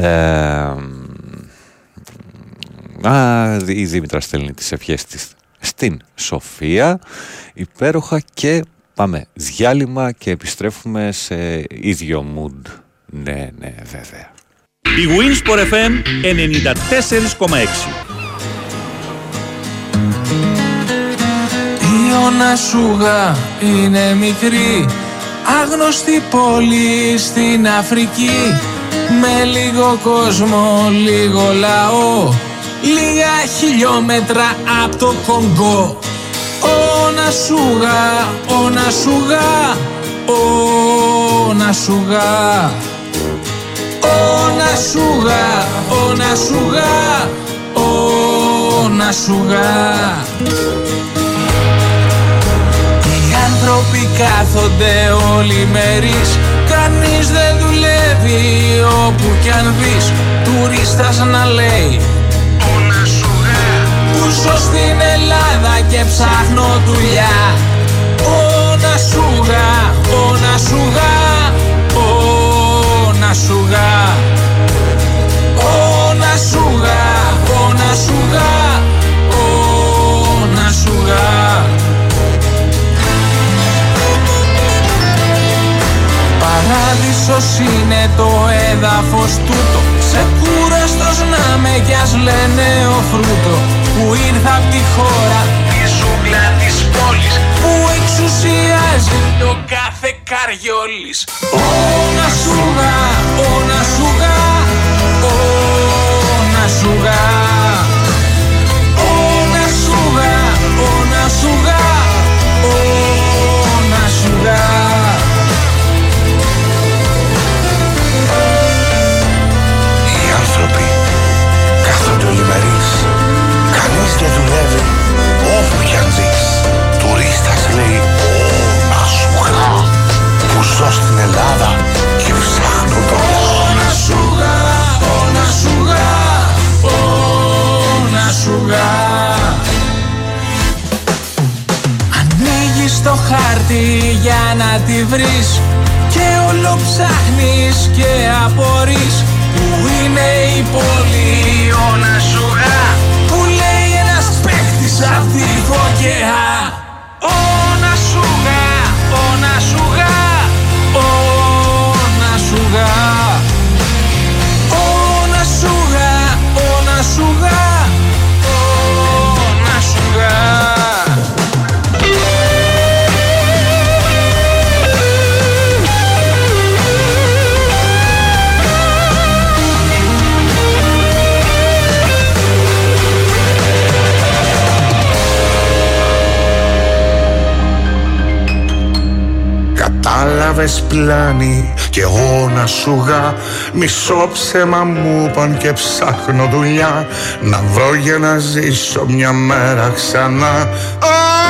α, η Δήμητρα στέλνει τις ευχές της στην Σοφία, υπέροχα και Πάμε διάλειμμα και επιστρέφουμε σε ίδιο mood. Ναι, ναι, βέβαια. Η Winsport FM 94,6 Η ονασούγα είναι μικρή Άγνωστη πόλη στην Αφρική Με λίγο κόσμο, λίγο λαό Λίγα χιλιόμετρα από το Κονγκό Ω να σουγά, ω να σουγά Ω να σουγά Ω να σουγά, ω να σουγά Ω να σουγά Οι άνθρωποι κάθονται όλοι μερίς Κανείς δεν δουλεύει όπου κι αν δεις Τουρίστας να λέει ζω στην Ελλάδα και ψάχνω δουλειά. Ω να σουγά, ω να σουγά Ω να σουγά Ω να σουγά, ω να σουγά Ω να σουγά Παράδεισος είναι το έδαφος τούτο Σε κούραστος να με κι ας λένε ο φρούτο Που ήρθα απ' τη χώρα. Τη ζούγκλα της πόλης Που εξουσιάζει το κάθε καριόλης. Ω να σουγά, ω να σουγά Ω να σουγά Κανείς δεν δουλεύει όπου κι αν δεις. Τουρίστας λέει «Ω, να σου γα» Που ζω στην Ελλάδα και ψάχνω το να σουγά, ω να σουγά, ω να σουγά Ανοίγεις το χάρτη για να τη βρεις Και όλο ψάχνεις και απορείς. Πού είναι η πόλη, ω να σουγά Που λέει ένας παίχτης απ' τη φωκιά Κατάλαβες πλάνη και εγώ να σουγά Μισό ψέμα μου παν και ψάχνω δουλειά. Να βρω για να ζήσω μια μέρα ξανά.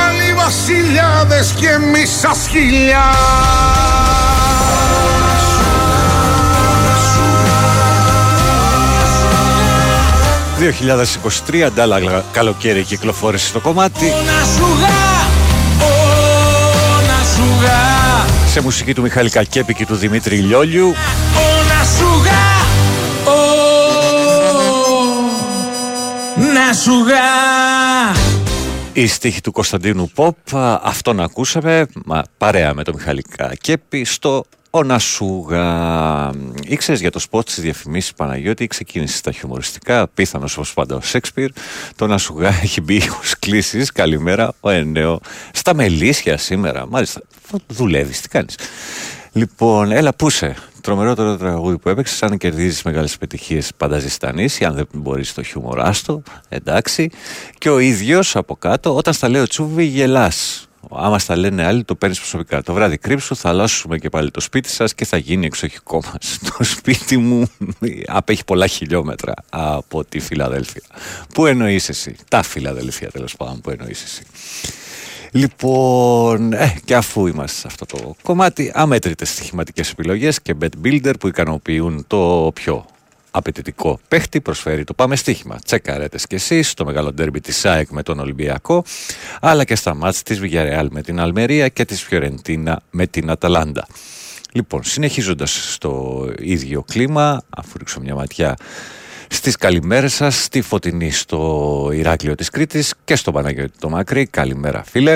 Άλλοι βασιλιάδες και εμείς σαν σκυλιά 2023 αντάλλαγα καλοκαίρι κυκλοφόρησε το κομμάτι σε μουσική του Μιχάλη Κακέπη και του Δημήτρη Λιόλιου. Ω να σουγά, ω να σουγά η στίχη του Κωνσταντίνου Ποπ α, αυτόν ακούσαμε μα, παρέα με τον Μιχάλη Κακέπη στο ο Νασούγα. Ήξερες για το σποτ της διαφημίσης Παναγιώτη, ξεκίνησες στα χιουμοριστικά, πίθανο όπως πάντα ο Σέξπιρ. Το Νασούγα [laughs] έχει μπει ως κλήσει. Καλημέρα, ο Ενέο. Στα μελίσια σήμερα. Μάλιστα, δουλεύεις, τι κάνεις. Λοιπόν, έλα, πούσε. Τρομερό το τραγούδι που έπαιξες. Αν κερδίζεις μεγάλες επιτυχίες, πάντα ζεστανεί. Αν δεν μπορείς το χιούμορ, άστο. Εντάξει. Και ο ίδιος από κάτω, όταν στα λέω τσούβι, γελάς. Άμα στα λένε άλλοι, το παίρνεις προσωπικά. Το βράδυ κρύψου, θα αλλάσουμε και πάλι το σπίτι σας και θα γίνει εξοχικό μας. [laughs] Το σπίτι μου απέχει πολλά χιλιόμετρα από τη Φιλαδέλφια. Πού εννοείς εσύ, τα Φιλαδέλφια τέλος πάντων, πού εννοείς εσύ; Λοιπόν, ε, και αφού είμαστε σε αυτό το κομμάτι, αμέτρητες στοιχηματικές επιλογές και bet builder που ικανοποιούν το πιο απαιτητικό παίχτη προσφέρει το πάμε στοίχημα. Τσεκαρέτε κι εσείς στο μεγάλο ντέρμπι της ΣΑΕΚ με τον Ολυμπιακό, αλλά και στα μάτς της Βιγιαρεάλ με την Αλμερία και της Φιωρεντίνα με την Αταλάντα. Λοιπόν, συνεχίζοντας στο ίδιο κλίμα, αφού ρίξω μια ματιά στις καλημέρες σας, στη Φωτεινή στο Ηράκλειο της Κρήτης και στο Παναγιώτη το Μακρύ. Καλημέρα φίλε.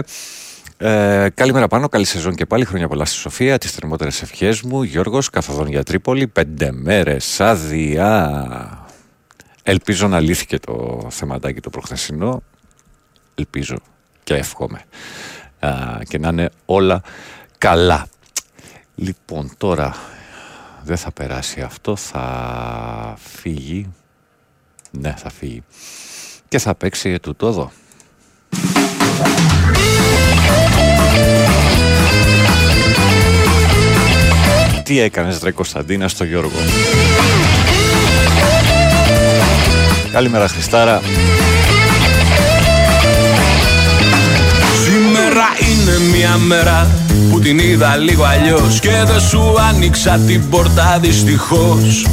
Ε, καλημέρα πάνω, καλή σεζόν και πάλι. Χρόνια πολλά στη Σοφία. Τις θερμότερες ευχές μου. Γιώργος, καθοδόν για Τρίπολη. Πέντε μέρες άδεια. Ελπίζω να λύθηκε το θεματάκι το προχθεσινό. Ελπίζω και εύχομαι. Α, και να είναι όλα καλά. Λοιπόν, τώρα δεν θα περάσει αυτό, θα φύγει. Ναι, θα φύγει. Και θα παίξει τούτο εδώ. Τι έκανες ρε Κωνσταντίνα στο Γιώργο; Καλημέρα Χριστάρα. Σήμερα είναι μια μέρα που την είδα λίγο αλλιώς Και δεν σου άνοιξα την πόρτα δυστυχώς.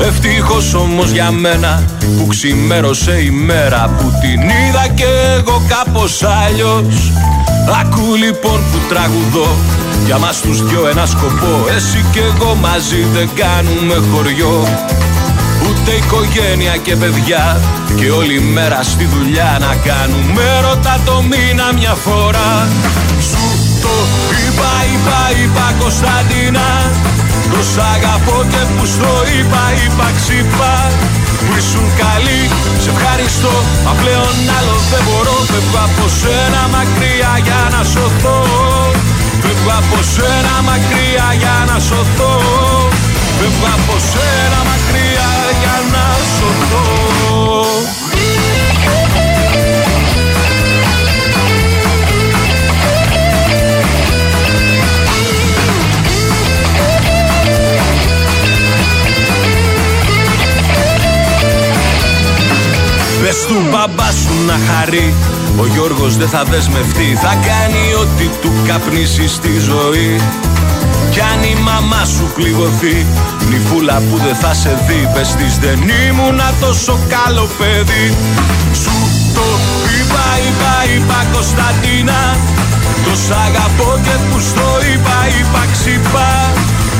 Ευτυχώς όμως για μένα που ξημέρωσε η μέρα Που την είδα και εγώ κάπως αλλιώς Ακού λοιπόν που τραγουδώ για μας τους δυο ένα σκοπό. Εσύ και εγώ μαζί δεν κάνουμε χωριό. Ούτε οικογένεια και παιδιά Και όλη μέρα στη δουλειά να κάνουμε. Ρωτά το μήνα μια φορά. Σου το είπα, είπα, είπα Κωνσταντίνα. Το σ' αγαπώ και που στο είπα, είπα ξύπα Που ήσουν καλή, σε ευχαριστώ. Μα πλέον άλλο δεν μπορώ. Φεύγω από σένα μακριά για να σωθώ. Φεύγω από σένα μακριά για να σωθώ. Φεύγω από σένα μακριά για να σωθώ να χαρεί Ο Γιώργος δεν θα δεσμευτεί. Θα κάνει ό,τι του καπνίσει στη ζωή. Κι αν η μαμά σου πληγωθεί Νυφούλα που δεν θα σε δει Πες της δεν ήμουνα τόσο καλό παιδί Σου το είπα, είπα, είπα Κωνσταντίνα Το σ' αγαπώ και που στο είπα, είπα ξυπά.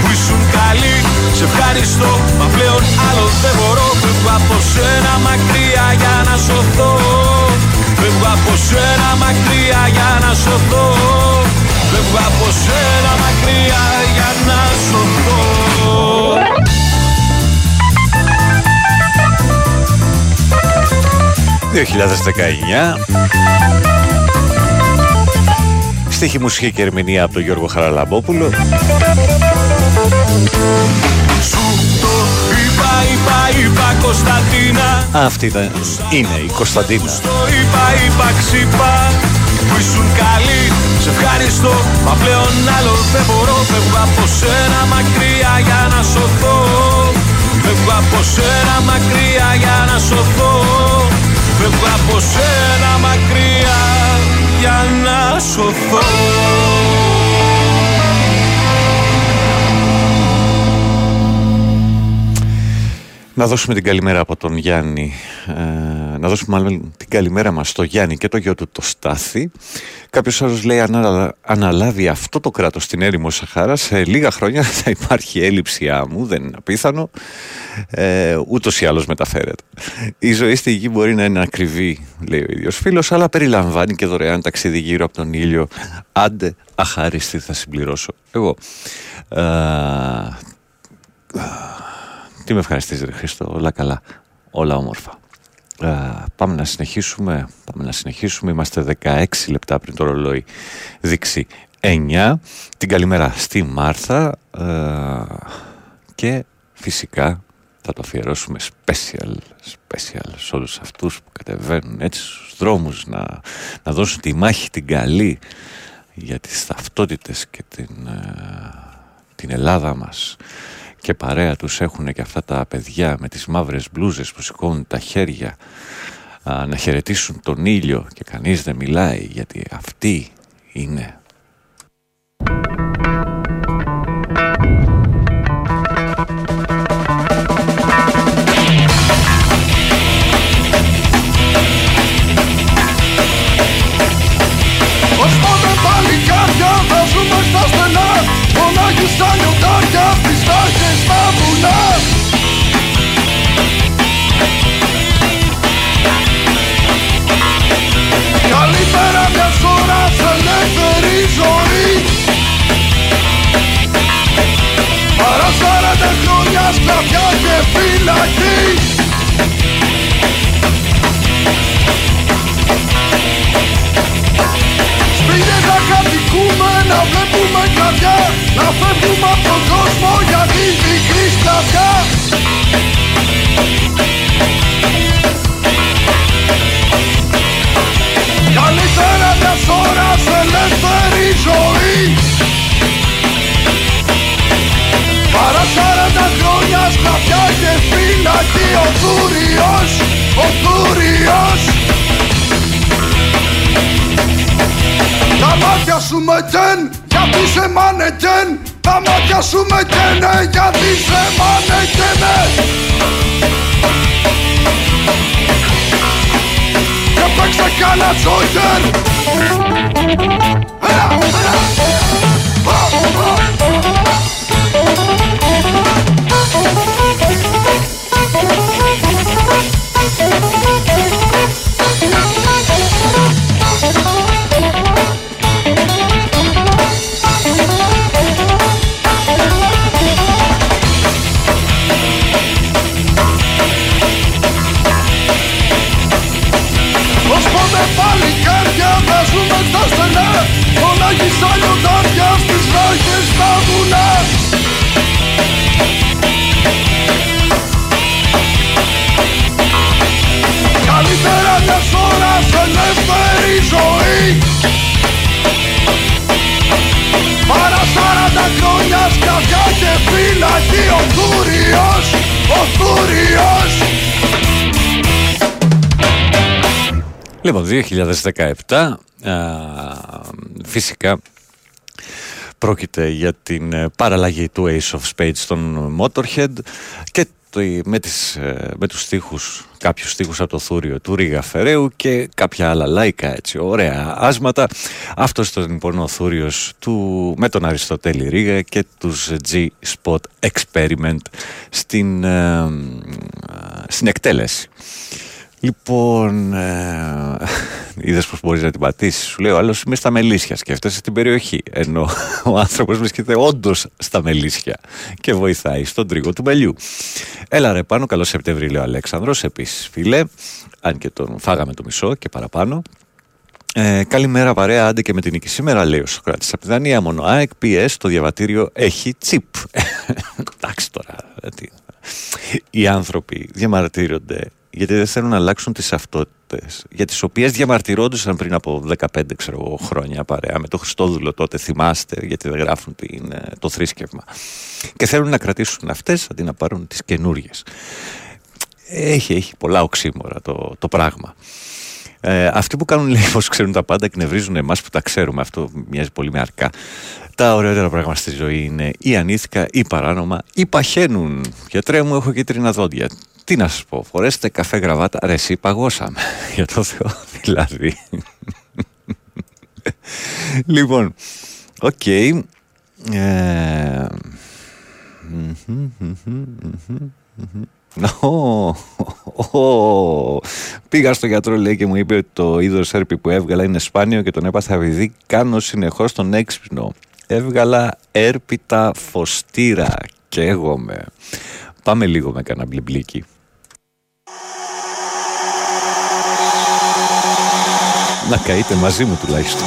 Που ήσουν καλή, σε ευχαριστώ Μα πλέον άλλο δεν μπορώ. Φεύγω από σένα μακριά για να σωθώ Φεύγω από σένα μακριά για να σωθώ. Φεύγω από σένα μακριά για να σωθώ. 2019 Στοίχη μουσική και ερμηνεία από τον Γιώργο Χαραλαμπόπουλο. Σου το είπα, είπα, είπα Κωνσταντίνα. Αυτή ήταν, είναι η Κωνσταντίνα. Το είπα, είπα ξύπα Που ήσουν καλή, σε ευχαριστώ Μα πλέον άλλο δεν μπορώ. Φεύγω από σένα μακριά για να σωθώ. Φεύγω από σένα μακριά για να σωθώ. Φεύγω από σένα μακριά για να σωθώ Να δώσουμε την καλημέρα από τον Γιάννη, ε, να δώσουμε μάλλον την καλημέρα μας στο Γιάννη και το γιο του το Στάθη. Κάποιος άλλος λέει αν αναλάβει αυτό το κράτος στην έρημο Σαχάρα σε λίγα χρόνια θα υπάρχει έλλειψη άμμου, δεν είναι απίθανο, ε, ούτως ή άλλως μεταφέρεται. Η ζωή στη γη μπορεί να είναι ακριβή, λέει ο ίδιος φίλος, αλλά περιλαμβάνει και δωρεάν ταξίδι γύρω από τον ήλιο. Άντε, αχάριστη θα συμπληρώσω εγώ. Ε, τι με ευχαριστείς ρε Χρήστο, όλα καλά, όλα όμορφα. Α, πάμε να συνεχίσουμε, πάμε να συνεχίσουμε, είμαστε 16 λεπτά πριν το ρολόι δείξει 9. Την καλημέρα στη Μάρθα και φυσικά θα το αφιερώσουμε special, special σε όλους αυτούς που κατεβαίνουν έτσι στους δρόμους να, να δώσουν τη μάχη την καλή για τις ταυτότητες και την, την Ελλάδα μας και παρέα τους έχουν και αυτά τα παιδιά με τις μαύρες μπλούζες που σηκώνουν τα χέρια α, να χαιρετήσουν τον ήλιο και κανείς δεν μιλάει γιατί αυτοί είναι Σπίτια να κατοικούμε, να βλέπουμε καλά βραδιά Να φεύγουμε από τον κόσμο για τη μικρή σκλαβιά Καλύτερα μια ώρα σε ελεύθερη ζωή. Παρά 40 χρόνια σκαφιά και φυλακή Ο Θούριος, ο Θούριος Τα μάτια σου με τζεν, γιατί σε μάνεκεν Τα μάτια σου με τζενε, γιατί σε μάνεκενε Και παίξε κάνα τζόκερ. Έλα, έλα Ως Φωνάγει σαν λιοντάρια στις ράγες στα βουνά. Καλύτερα μια ώρα σε ελεύθερη ζωή. Παρά 40 χρόνια σκαβιά και φυλακή Ο Θούριος, ο Θούριος. Λοιπόν, 2017, α, φυσικά πρόκειται για την ε, παραλλαγή του Ace of Spades στον Motorhead και το, με, τις, ε, με τους στίχους, κάποιους στίχους από το θούριο του Ρίγα Φεραίου και κάποια άλλα λαϊκά έτσι, ωραία άσματα. Αυτός ήταν λοιπόν ο θούριος του, με τον Αριστοτέλη Ρίγα και τους G-Spot Experiment στην, ε, στην εκτέλεση. Λοιπόν, ε, [laughs] είδες πώ μπορείς να την πατήσεις. Σου λέει ο άλλος είμαι στα μελίσια. Σκέφτεσαι την περιοχή. Ενώ ο άνθρωπος βρίσκεται όντως στα μελίσια και βοηθάει στον τρίγο του μελιού. Έλα ρε πάνω, καλό Σεπτέμβρη, λέει ο Αλέξανδρος. Επίσης, φίλε, αν και τον φάγαμε το μισό και παραπάνω. Ε, καλημέρα παρέα, άντε και με την νίκη σήμερα, λέει ο Σοκράτης από τη Δανία. Μόνο ΑΕΚ, PS, το διαβατήριο έχει τσίπ. [laughs] Εντάξει τώρα. Δηλαδή, οι άνθρωποι διαμαρτύρονται γιατί δεν θέλουν να αλλάξουν τις αυτότητες για τις οποίες διαμαρτυρόντουσαν πριν από 15 ξέρω, χρόνια παρέα. Με το Χριστόδουλο τότε θυμάστε γιατί δεν γράφουν την, το θρήσκευμα. Και θέλουν να κρατήσουν αυτές αντί να πάρουν τις καινούριες. Έχει, έχει πολλά οξύμορα το, το πράγμα. Ε, αυτοί που κάνουν λέει πως ξέρουν τα πάντα εκνευρίζουν εμάς που τα ξέρουμε. Αυτό μοιάζει πολύ με αρκά. Τα ωραιότερα πράγματα στη ζωή είναι ή ανήθικα ή παράνομα ή παχαίνουν. Γιατρέ μου έχω κίτρινα δόντια τι να σας πω, φορέστε καφέ γραβάτα, ρε εσύ παγώσαμε, [laughs] για το Θεό δηλαδή. λοιπόν, OK. Okay. Ε, Πήγα στο γιατρό λέει και μου είπε ότι το είδος έρπη που έβγαλα είναι σπάνιο και τον έπαθα επειδή κάνω συνεχώς τον έξυπνο. Έβγαλα έρπιτα φωστήρα και εγώ με. Πάμε λίγο με κανένα μπλιμπλίκι. Να καείτε μαζί μου τουλάχιστον.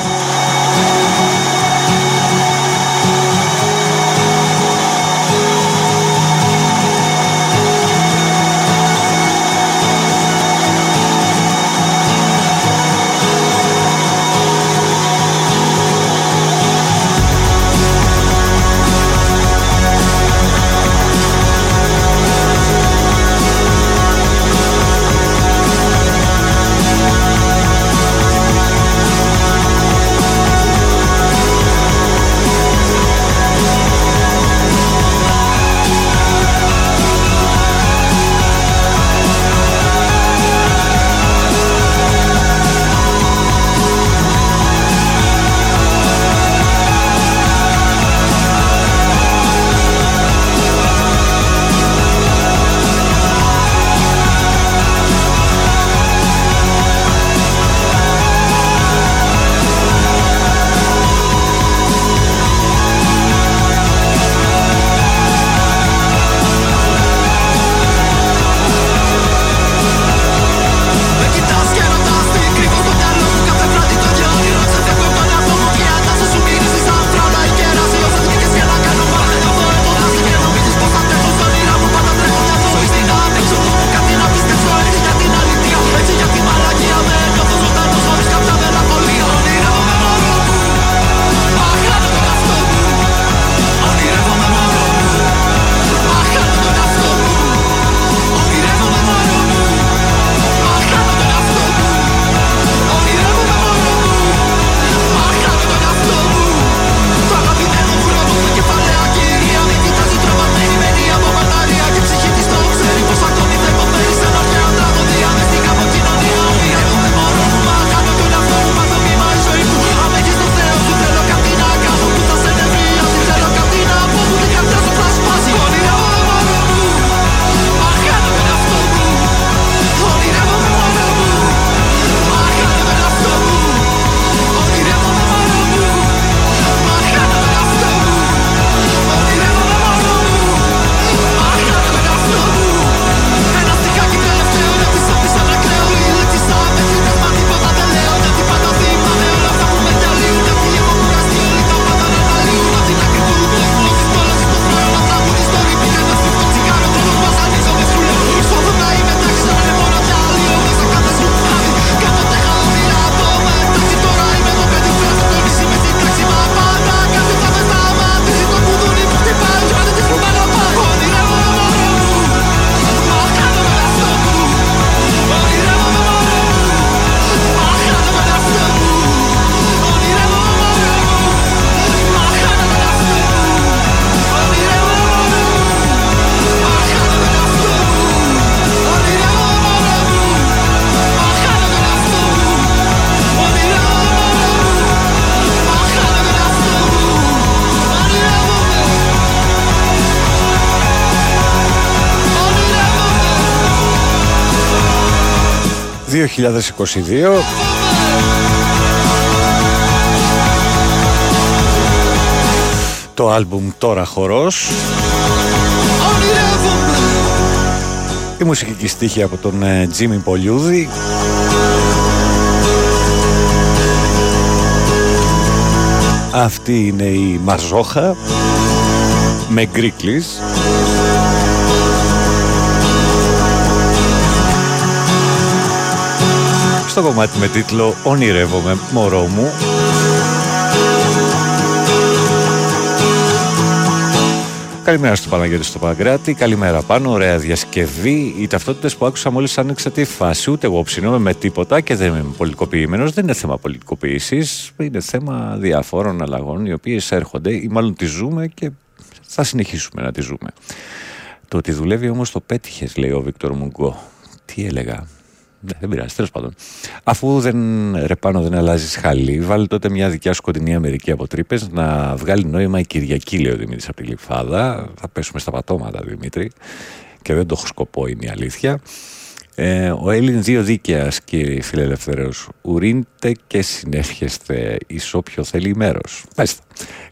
2022 Το άλμπουμ τώρα χορός Η μουσική στίχη από τον ε, Τζίμι Πολιούδη. Αυτή είναι η Μαζόχα με γκρίκλις στο κομμάτι με τίτλο «Ονειρεύομαι μωρό μου» Καλημέρα στο Παναγιώτη στο Παγκράτη, καλημέρα πάνω, ωραία διασκευή. Οι ταυτότητες που άκουσα μόλις άνοιξα τη φάση, ούτε εγώ ψινόμαι με τίποτα και δεν είμαι πολιτικοποιημένος. Δεν είναι θέμα πολιτικοποίησης. Είναι θέμα διαφόρων αλλαγών οι οποίες έρχονται ή μάλλον τις ζούμε και θα συνεχίσουμε να τις ζούμε. Το ότι δουλεύει όμως το πέτυχες, λέει ο Βίκτορ Μουγκό. Τι έλεγα, ναι, δεν πειράζει, τέλος πάντων. Αφού δεν ρεπάνω, δεν αλλάζεις χαλί, βάλει τότε μια δικιά σου κοντινή Αμερική από τρύπες να βγάλει νόημα η Κυριακή, λέει ο Δημήτρης από τη Λιφάδα. Θα πέσουμε στα πατώματα, Δημήτρη. Και δεν το έχω σκοπό, είναι η αλήθεια. Ε, ο Έλλην δύο δίκαιας, κύριε φιλελευθερέω. Ουρίντε και συνέρχεστε εις όποιο θέλει μέρο. Μάλιστα.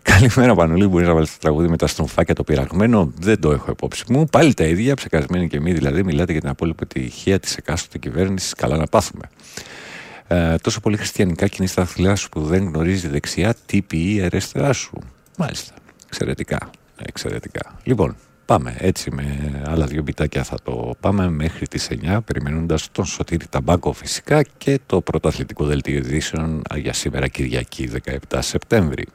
Καλημέρα, Πανουλή. Μπορείς να βάλεις το τραγούδι με τα στροφάκια το πειραγμένο. Δεν το έχω υπόψη μου. Πάλι τα ίδια, ψεκασμένοι και εμείς δηλαδή. Μιλάτε για την απόλυτη επιτυχία της εκάστοτε κυβέρνησης. Καλά να πάθουμε. Ε, τόσο πολύ χριστιανικά κινεί τα δαχτυλά σου που δεν γνωρίζει δεξιά, τι ποιεί η αριστερά σου. Μάλιστα. Εξαιρετικά. Εξαιρετικά. Λοιπόν, Πάμε έτσι με άλλα δύο μπιτάκια θα το πάμε μέχρι τις 9 περιμένοντας τον Σωτήρη Ταμπάκο φυσικά και το πρωταθλητικό δελτίο ειδήσεων για σήμερα Κυριακή 17 Σεπτέμβρη.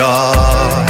joy.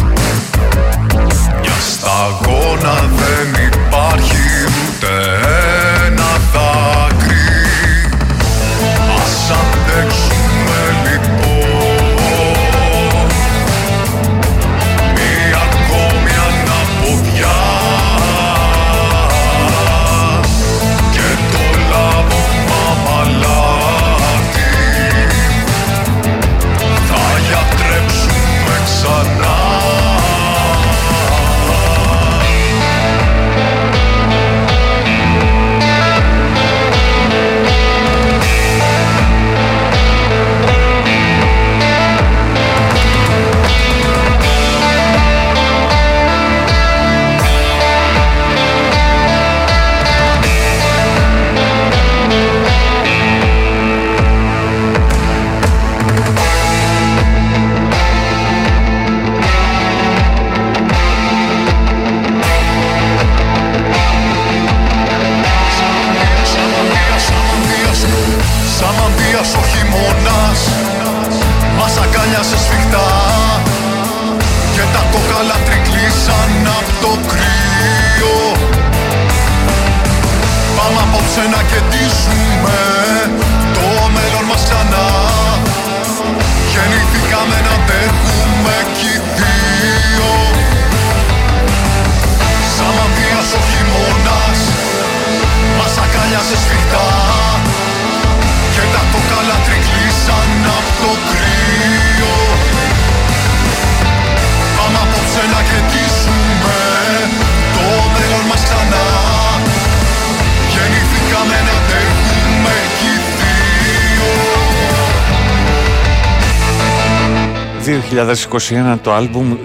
Το άλμπουμ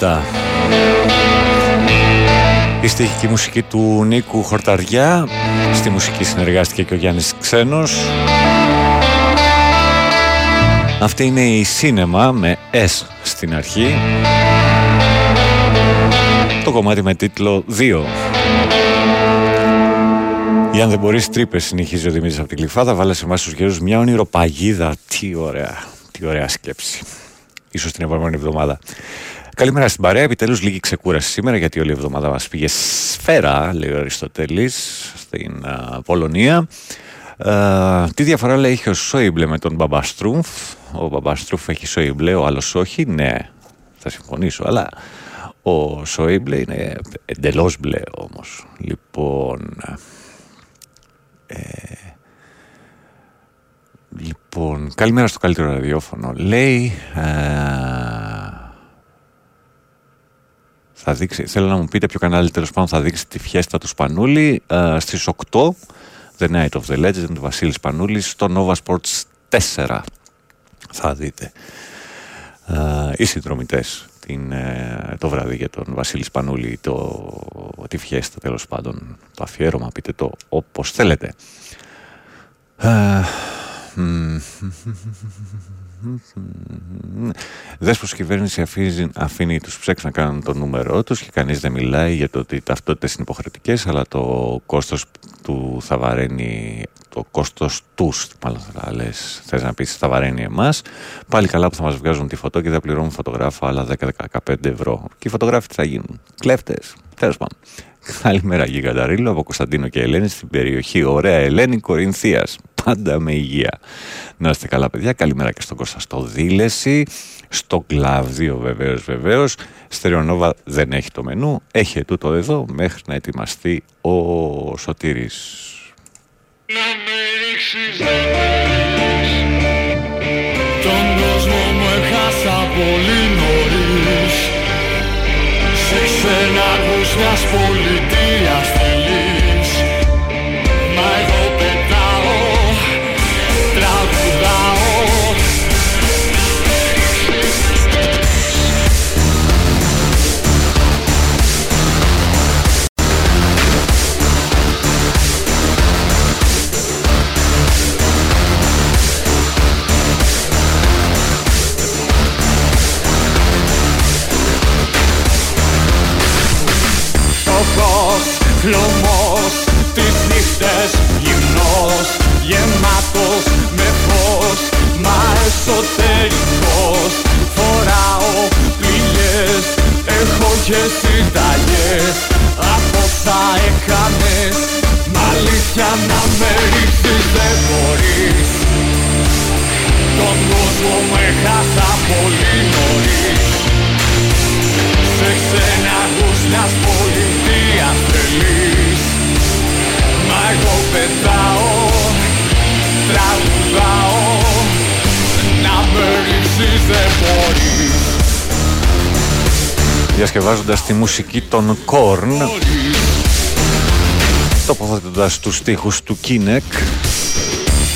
287. Η στοιχική μουσική του Νίκου Χορταριά. Στη μουσική συνεργάστηκε και ο Γιάννης Ξένος. Αυτή είναι η Σίνεμα με S στην αρχή. Το κομμάτι με τίτλο 2. Ή αν δεν μπορείς, τρύπες συνεχίζει ο Δημήτρης από την κλειφάδα. Βάλε σε εμάς τους γέρους μια ονειροπαγίδα. Τι ωραία, τι ωραία σκέψη. Σω την επόμενη εβδομάδα. Καλημέρα στην παρέα. Επιτέλους λίγη ξεκούραση σήμερα γιατί όλη η εβδομάδα μας πήγε σφαίρα, λέει ο Αριστοτέλης, στην α, Πολωνία. Α, τι διαφορά λέει έχει ο Σόιμπλε με τον Μπαμπαστρούμφ; Ο Μπαμπαστρούμφ έχει Σόιμπλε, ο άλλος όχι; Ναι, θα συμφωνήσω, αλλά ο Σόιμπλε είναι εντελώς μπλε όμως. Λοιπόν. Ε, λοιπόν, καλημέρα στο καλύτερο ραδιόφωνο. Λέει. Ε, θα δείξει, θέλω να μου πείτε ποιο κανάλι τέλος πάντων θα δείξει τη φιέστα του Σπανούλη ε, στις 8 The Night of the Legend του Βασίλη Σπανούλη στο Nova Sports 4 θα δείτε ε, οι συνδρομητές ε, το βράδυ για τον Βασίλη Σπανούλη το, τη φιέστα τέλος πάντων το αφιέρωμα πείτε το όπως θέλετε ε, Δες πως η κυβέρνηση αφήνει, αφήνει τους ψέξ να κάνουν το νούμερό τους και κανείς δεν μιλάει για το ότι οι ταυτότητες είναι υποχρεωτικές αλλά το κόστος του θα βαραίνει το κόστος τους μάλλον θα λες θες να πεις θα βαραίνει εμάς. Πάλι καλά που θα μας βγάζουν τη φωτό και θα πληρώνουν φωτογράφο άλλα 10-15 ευρώ. Και οι φωτογράφοι τι θα γίνουν; Κλέφτες. Τέλος πάντων. Καλημέρα Γιγανταρίλο από Κωνσταντίνο και Ελένη στην περιοχή Ωραία Ελένη Κορινθίας πάντα με υγεία. Να είστε καλά, παιδιά. Καλημέρα και στον Κώστα στο Δήλεση. Στο Κλάβδιο, βεβαίως, βεβαίως. Στερεονόβα δεν έχει το μενού. Έχει τούτο εδώ μέχρι να ετοιμαστεί ο Σωτήρης. Να με ρίξεις, Τον κόσμο μου έχασα πολύ νωρίς Σε ξενάγους μιας πολιτείας Χλωμός τις νύχτες γυμνός Γεμάτος με φως Μα εσωτερικός. Φοράω πληγές Έχω και συνταγές. Από όσα έκανες Μ' αλήθεια να με ρίξεις δεν μπορείς. Τον κόσμο μου έχασα πολύ νωρίς. Σε ξεναγούς μιας πολιτείας τρελής Μα εγώ πετάω, τραγουδάω Να με ρίξεις δεν μπορείς. Διασκευάζοντας τη μουσική των Korn τοποθετώντας τους στίχους του Κίνεκ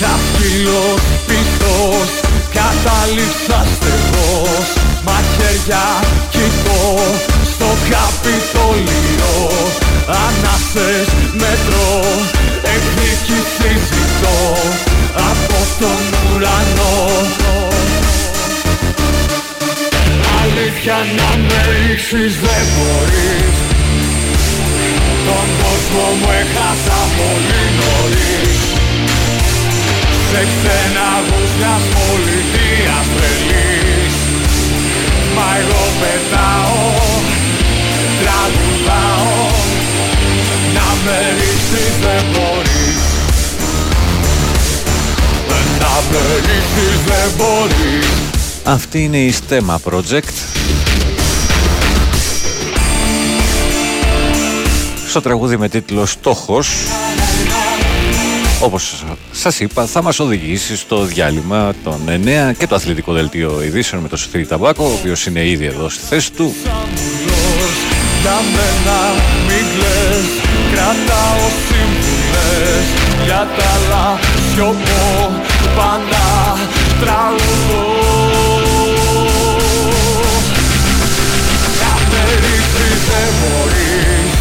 Χαφυλός πίθος, κατάληψα στεγός Μαχαίρια κοιτώ στο Καπιτολίο Ανάσες μετρώ, εκδίκη συζητώ Από τον ουρανό. Αλήθεια να με ρίξεις δεν μπορείς. Τον κόσμο μου έχασα πολύ νωρίς. Σε ξεναγούς μιας πολιτείας τρελής. Μα εγώ πετάω, τραγουδάω Να με ρίξεις δεν μπορείς Να με ρίξεις δεν μπορείς Αυτή είναι η Stema Project. Στο τραγούδι με τίτλο «Στόχος» όπως σας είπα θα μας οδηγήσει στο διάλειμμα των 9 και το αθλητικό δελτίο ειδήσεων με το Σωτήρι Ταμπάκο ο οποίος είναι ήδη εδώ στη θέση του Για μένα μην κλαις, κρατάω σύμβουλες Για τα άλλα σιωπώ, πάντα τραγουδώ. Να με ρίξεις δεν μπορείς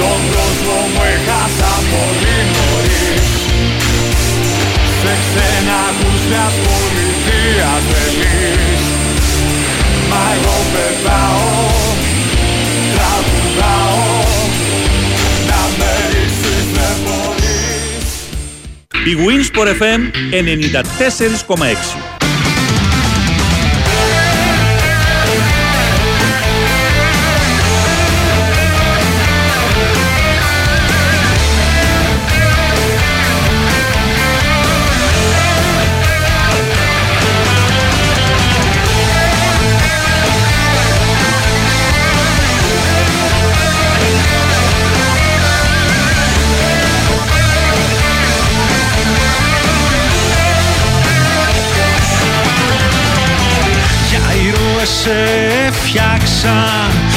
Τον κόσμο μου έχασα πολύ νωρίς. Σε ξεναγούς μιας πολιτείας τρελής Μα εγώ πετάω, Η Winsport FM 94,6. sun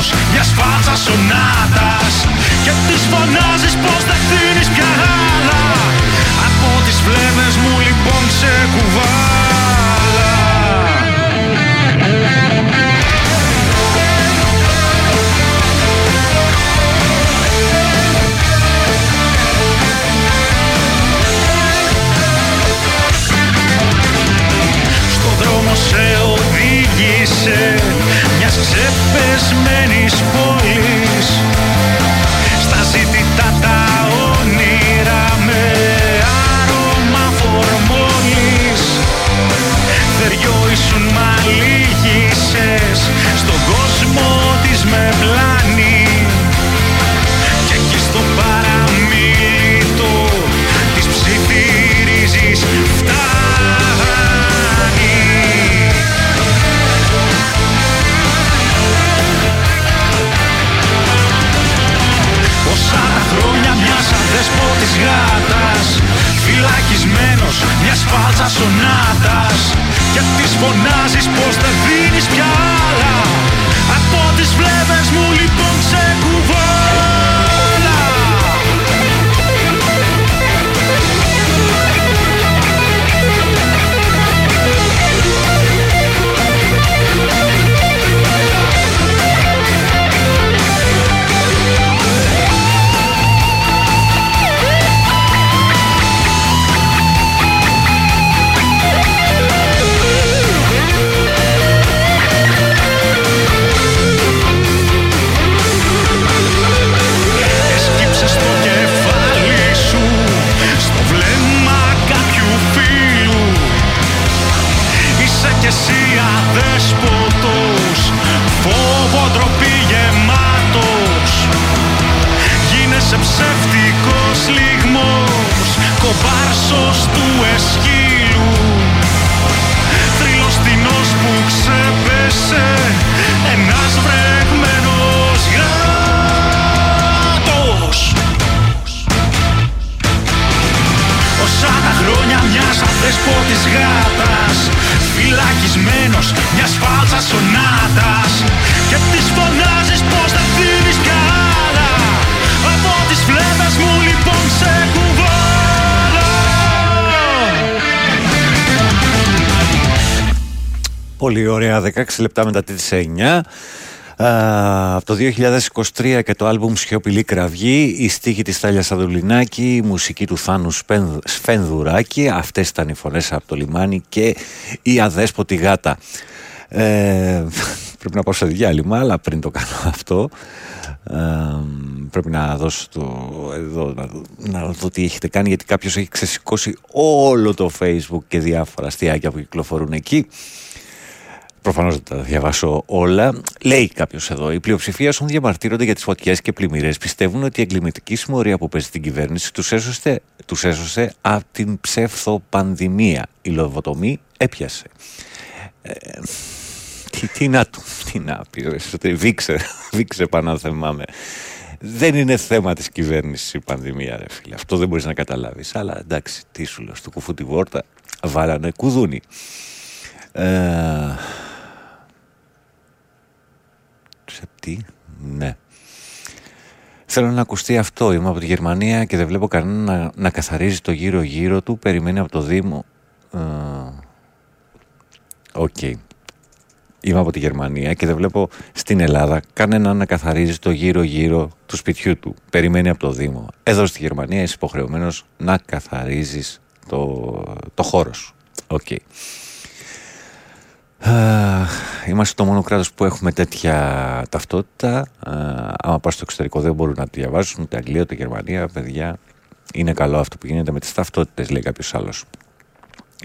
Φυλακισμένος μιας 16 λεπτά μετά τις 9. Α, από το 2023 και το άλμπουμ Σιωπηλή Κραυγή, η στίχη της Τάλιας Αδουλινάκη, η μουσική του Θάνου Σπεν- Σφενδουράκη, αυτές ήταν οι φωνές από το λιμάνι και η αδέσποτη γάτα. Ε, πρέπει να πάω σε διάλειμμα, αλλά πριν το κάνω αυτό, ε, πρέπει να δώσω το, εδώ, να, δω- να δω τι έχετε κάνει, γιατί κάποιος έχει ξεσηκώσει όλο το facebook και διάφορα αστιάκια που κυκλοφορούν εκεί. Προφανώς δεν τα διαβάσω όλα. Λέει κάποιος εδώ: Η πλειοψηφία όσων διαμαρτύρονται για τις φωτιές και πλημμύρε πιστεύουν ότι η εγκληματική συμμορία που παίζει την κυβέρνηση τους έσωσε, τους έσωσε από την ψεύθοπανδημία. Η λοβοτομή έπιασε. Ε, τι, τι να του, τι να πει, ρε, εσωτερι- βήξε, [laughs] βήξε πάνω αν θυμάμαι. Δεν είναι θέμα της κυβέρνησης η πανδημία, ρε φίλε. Αυτό δεν μπορείς να καταλάβεις. Αλλά εντάξει, τι σου λέω, στο κουφού τη βόρτα βάλανε κουδούνι. Ε, σε τι, ναι. Θέλω να ακουστεί αυτό. Είμαι από τη Γερμανία και δεν βλέπω κανένα να, να καθαρίζει το γύρω-γύρω του. Περιμένει από το Δήμο. Ε, Οκ. Είμαι από τη Γερμανία και δεν βλέπω στην Ελλάδα κανέναν να καθαρίζει το γύρω-γύρω του σπιτιού του. Περιμένει από το Δήμο. Εδώ στη Γερμανία είσαι υποχρεωμένος να καθαρίζεις το, το χώρο σου. Οκ. Είμαστε το μόνο κράτος που έχουμε τέτοια ταυτότητα. Άμα πας στο εξωτερικό δεν μπορούν να τη διαβάσουν ούτε Αγγλία ούτε Γερμανία. Παιδιά, είναι καλό αυτό που γίνεται με τις ταυτότητες, λέει κάποιος άλλος.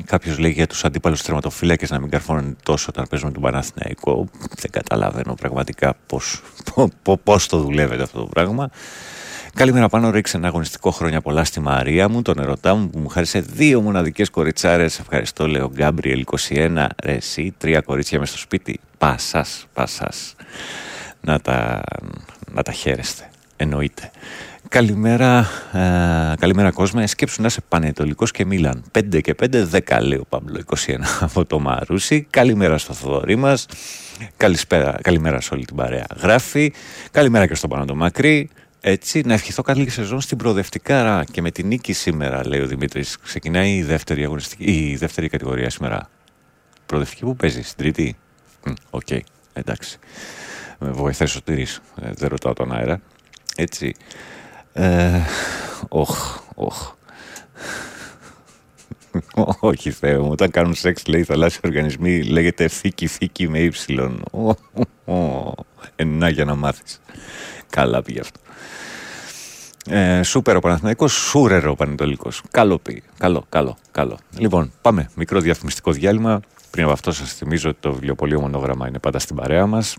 Κάποιος λέει για τους αντίπαλους τερματοφύλακες να μην καρφώνουν τόσο όταν παίζουν τον Παναθηναϊκό. Δεν καταλαβαίνω πραγματικά πώς [laughs] το δουλεύετε αυτό το πράγμα. Καλημέρα πάνω, ρίξε ένα αγωνιστικό χρόνια πολλά στη Μαρία μου, τον ερωτά μου που μου χάρισε δύο μοναδικές κοριτσάρες. Ευχαριστώ, λέω Γκάμπριελ 21. Ρε, εσύ, τρία κορίτσια μες στο σπίτι. Πάσα, πάσα. Να τα, να τα χαίρεστε. Εννοείται. Καλημέρα, ε, καλημέρα κόσμο. Σκέψου να είσαι πανετολικός και Μίλαν. 5 και 5, 10 λέει ο Παύλο 21 [laughs] από το Μαρούσι. Καλημέρα στο Θοδωρή μας. Καλημέρα σε όλη την παρέα. Γράφει. Καλημέρα και στον Πάνο τον Μακρύ. Έτσι, να ευχηθώ καλή σεζόν στην Προοδευτική και με την νίκη σήμερα, λέει ο Δημήτρης. Ξεκινάει η δεύτερη, αγωνιστική, η δεύτερη κατηγορία σήμερα. Προοδευτική που παίζει, στην τρίτη. OK, okay, εντάξει. Με βοηθάει ο Σωτήρης, ε, δεν ρωτάω τον αέρα. Έτσι. Ε, οχ, οχ. Όχι Θεέ μου, όταν κάνουν σεξ λέει θαλάσσιοι οργανισμοί λέγεται φύκι φύκι με ύψιλον. Ενά για να μάθεις. Καλά πήγε αυτό. Ε, σούπερ ο Παναθηναϊκός, σούρερο ο Πανετολικός. Καλό πει. Καλό, καλό, καλό. Λοιπόν, πάμε. Μικρό διαφημιστικό διάλειμμα. Πριν από αυτό σας θυμίζω ότι το βιβλιοπωλείο μονόγραμμα είναι πάντα στην παρέα μας.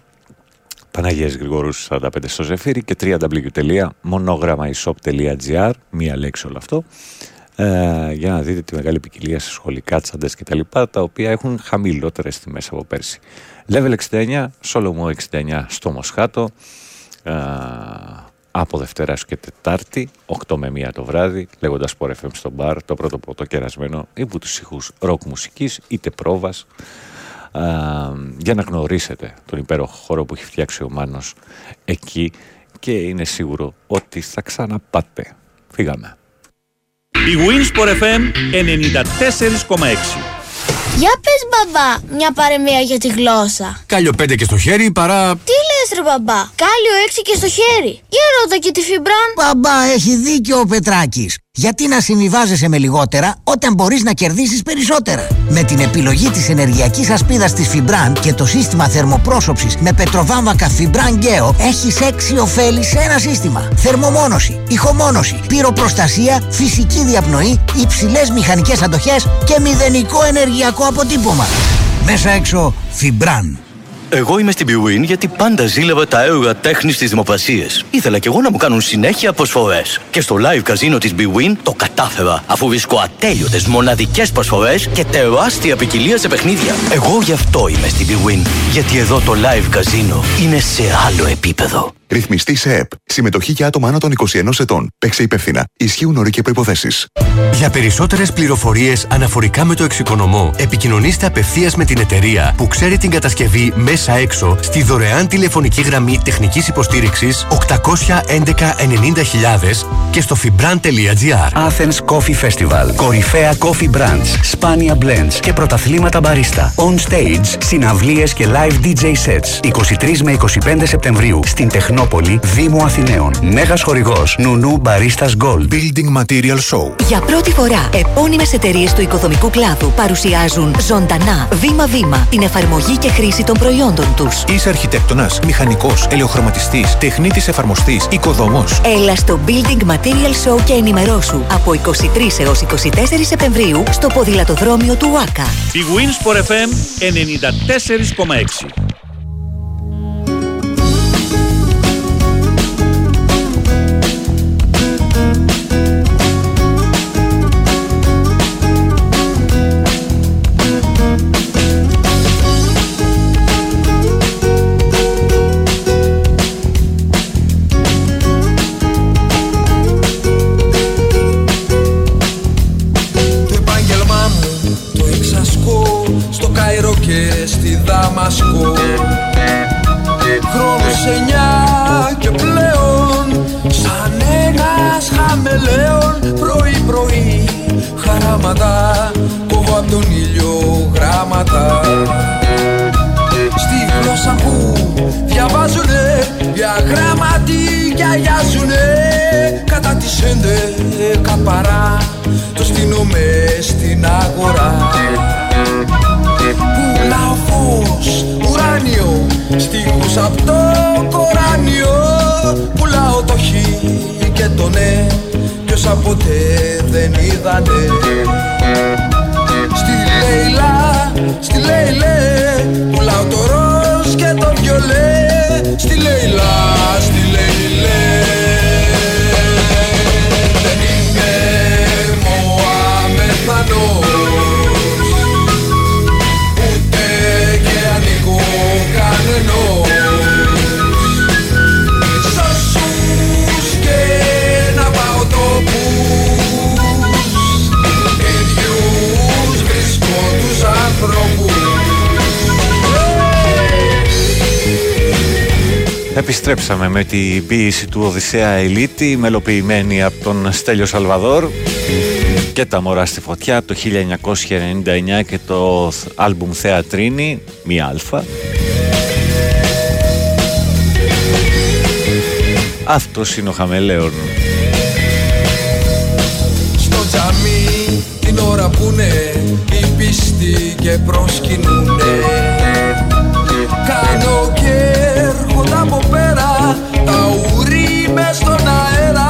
Παναγίας Γρηγορούς 45 στο Ζεφύρι και www.monogrammaishop.gr μία λέξη όλο αυτό ε, για να δείτε τη μεγάλη ποικιλία σε σχολικά τσάντες και τα λοιπά τα οποία έχουν χαμηλότερες τιμές από πέρσι. Level 69, Solomon 69 στο Μοσχάτο ε, από Δευτέρα και Τετάρτη, 8 με 1 το βράδυ, λέγοντας Sport FM στο μπαρ, το πρώτο πρώτο κερασμένο υπό τους ήχους ροκ μουσικής, είτε πρόβας, α, για να γνωρίσετε τον υπέροχο χώρο που έχει φτιάξει ο Μάνος εκεί και είναι σίγουρο ότι θα ξαναπάτε. Φύγαμε. Η Winsport FM 94,6 για πες μπαμπά, μια παρεμία για τη γλώσσα. Κάλιο 5 και στο χέρι παρά... Τι λες ρε μπαμπά, κάλιο 6 και στο χέρι. Για ρώτα και τη φιμπράν. Μπαμπά, έχει δίκιο ο Πετράκης. Γιατί να συμβιβάζεσαι με λιγότερα όταν μπορείς να κερδίσεις περισσότερα; Με την επιλογή της ενεργειακής ασπίδας της Fibran και το σύστημα θερμοπρόσωψης με πετροβάμβακα Fibran Geo έχεις έξι ωφέλη σε ένα σύστημα. Θερμομόνωση, ηχομόνωση, πυροπροστασία, φυσική διαπνοή, υψηλές μηχανικές αντοχές και μηδενικό ενεργειακό αποτύπωμα. Μέσα έξω Fibran. Εγώ είμαι στην Bwin γιατί πάντα ζήλευα τα έργα τέχνης στι δημοπρασίε. Ήθελα κι εγώ να μου κάνουν συνέχεια προσφορές. Και στο live καζίνο της Bwin το κατάφερα, αφού βρίσκω ατέλειωτες μοναδικές προσφορές και τεράστια ποικιλία σε παιχνίδια. Εγώ γι' αυτό είμαι στην Bwin. Γιατί εδώ το live καζίνο είναι σε άλλο επίπεδο. Ρυθμιστή σε ΕΠ. Συμμετοχή για άτομα άνω των 21 ετών. Παίξε υπεύθυνα. Ισχύουν όροι και προποθέσει. Για περισσότερες πληροφορίες αναφορικά με το εξοικονομώ, επικοινωνήστε απευθείας με την εταιρεία που ξέρει την κατασκευή μέσα έξω στη δωρεάν τηλεφωνική γραμμή τεχνικής υποστήριξης 811 90.000 και στο fibran.gr. Athens Coffee Festival. Κορυφαία coffee brands, σπάνια blends και πρωταθλήματα μπαρίστα. On stage, συναυλίες και live DJ sets. 23 με 25 Σεπτεμβρίου στην Τεχνόπολη, Δήμο Αθηναίων. Μέγας χορηγός Νουνού Baristas Gold. Building Material Show. Για πρώτη φορά, επώνυμες εταιρείες του οικοδομικού κλάδου παρουσιάζουν ζωντανά, βήμα-βήμα, την εφαρμογή και χρήση των προϊόντων τους. Είσαι αρχιτέκτονας, μηχανικός, ελαιοχρωματιστής, τεχνίτης εφαρμοστής, οικοδόμος. Έλα στο Building Material Show και ενημερώσου από 23 έως 24 Σεπτεμβρίου στο ποδηλατοδρόμιο του ΟΑΚΑ. Η Winsport FM 94,6 παρά Το στείνω μες στην αγορά. Πουλάω φως ουράνιο Στίχους απ' το κοράνιο. Πουλάω το χ και το ναι Κι όσα ποτέ δεν είδανε Στη Λέιλα, στη Λέιλε Πουλάω το ροζ και το βιολέ. Στη Λέιλα, στη Λέιλε Επιστρέψαμε με την ποίηση του Οδυσσέα Ελίτη, μελοποιημένη από τον Στέλιο Σαλβαδόρ και τα μωρά στη φωτιά το 1999 και το άλμπουμ Θεατρίνη, μία αλφα. Αυτός είναι ο Χαμελέον. Στο τζαμί την ώρα που είναι οι πιστοί και προσκυνούνε στον αέρα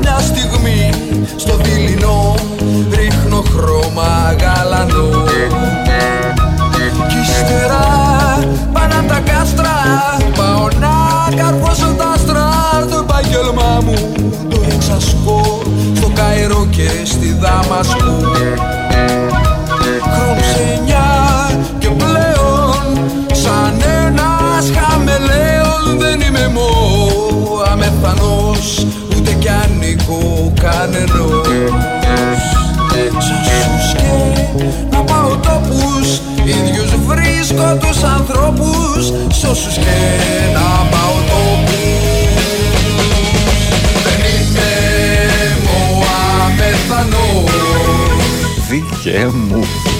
Μια στιγμή. Στο δειλινό ρίχνω χρώμα γαλανό όσους και να πάω τόπους δεν είμαι μω αμεθανός Δίκαι μου.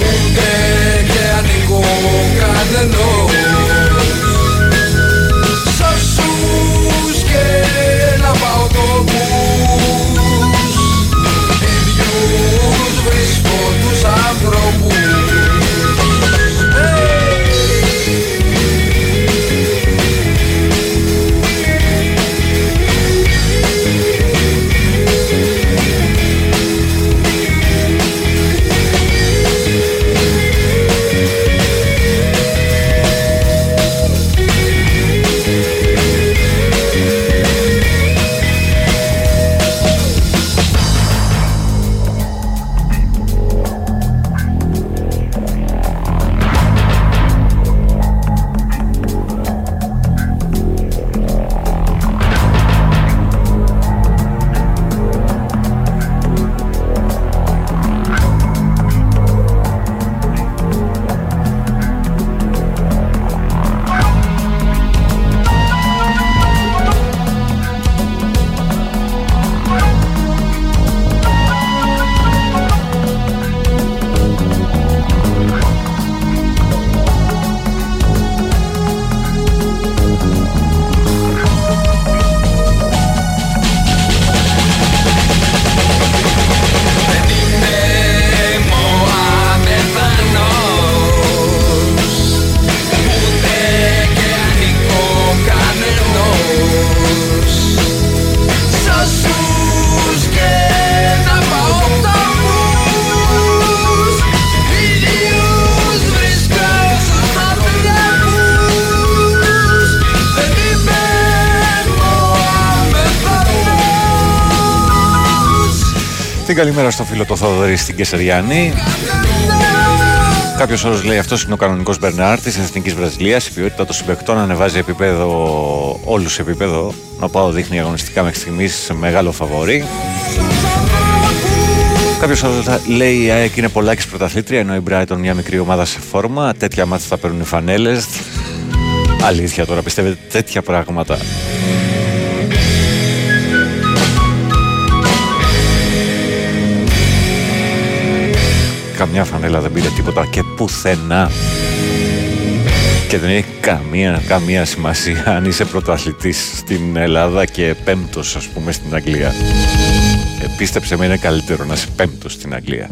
Καλημέρα στο φίλο το Θόδωρη στην Κεσαριάνη. Κάποιος άλλος λέει αυτός είναι ο κανονικός Μπερνάρ της Εθνικής Βραζιλίας. Η ποιότητα των συμπεκτών ανεβάζει επίπεδο, όλους σε επίπεδο. Να πάω δείχνει αγωνιστικά μέχρι στιγμής μεγάλο φαβορή. Κάποιος άλλος λέει η ΑΕΚ είναι πρωταθλήτρια, ενώ η Brighton μια μικρή ομάδα σε φόρμα. Τέτοια μάτια θα παίρνουν οι φανέλες. Αλήθεια τώρα πιστεύετε τέτοια πράγματα. Καμιά φανέλα δεν πήρε τίποτα και πουθενά. Και δεν έχει καμία, καμία σημασία αν είσαι πρωτοαθλητής στην Ελλάδα και πέμπτος ας πούμε στην Αγγλία. Επίστεψε με είναι καλύτερο να είσαι πέμπτος στην Αγγλία.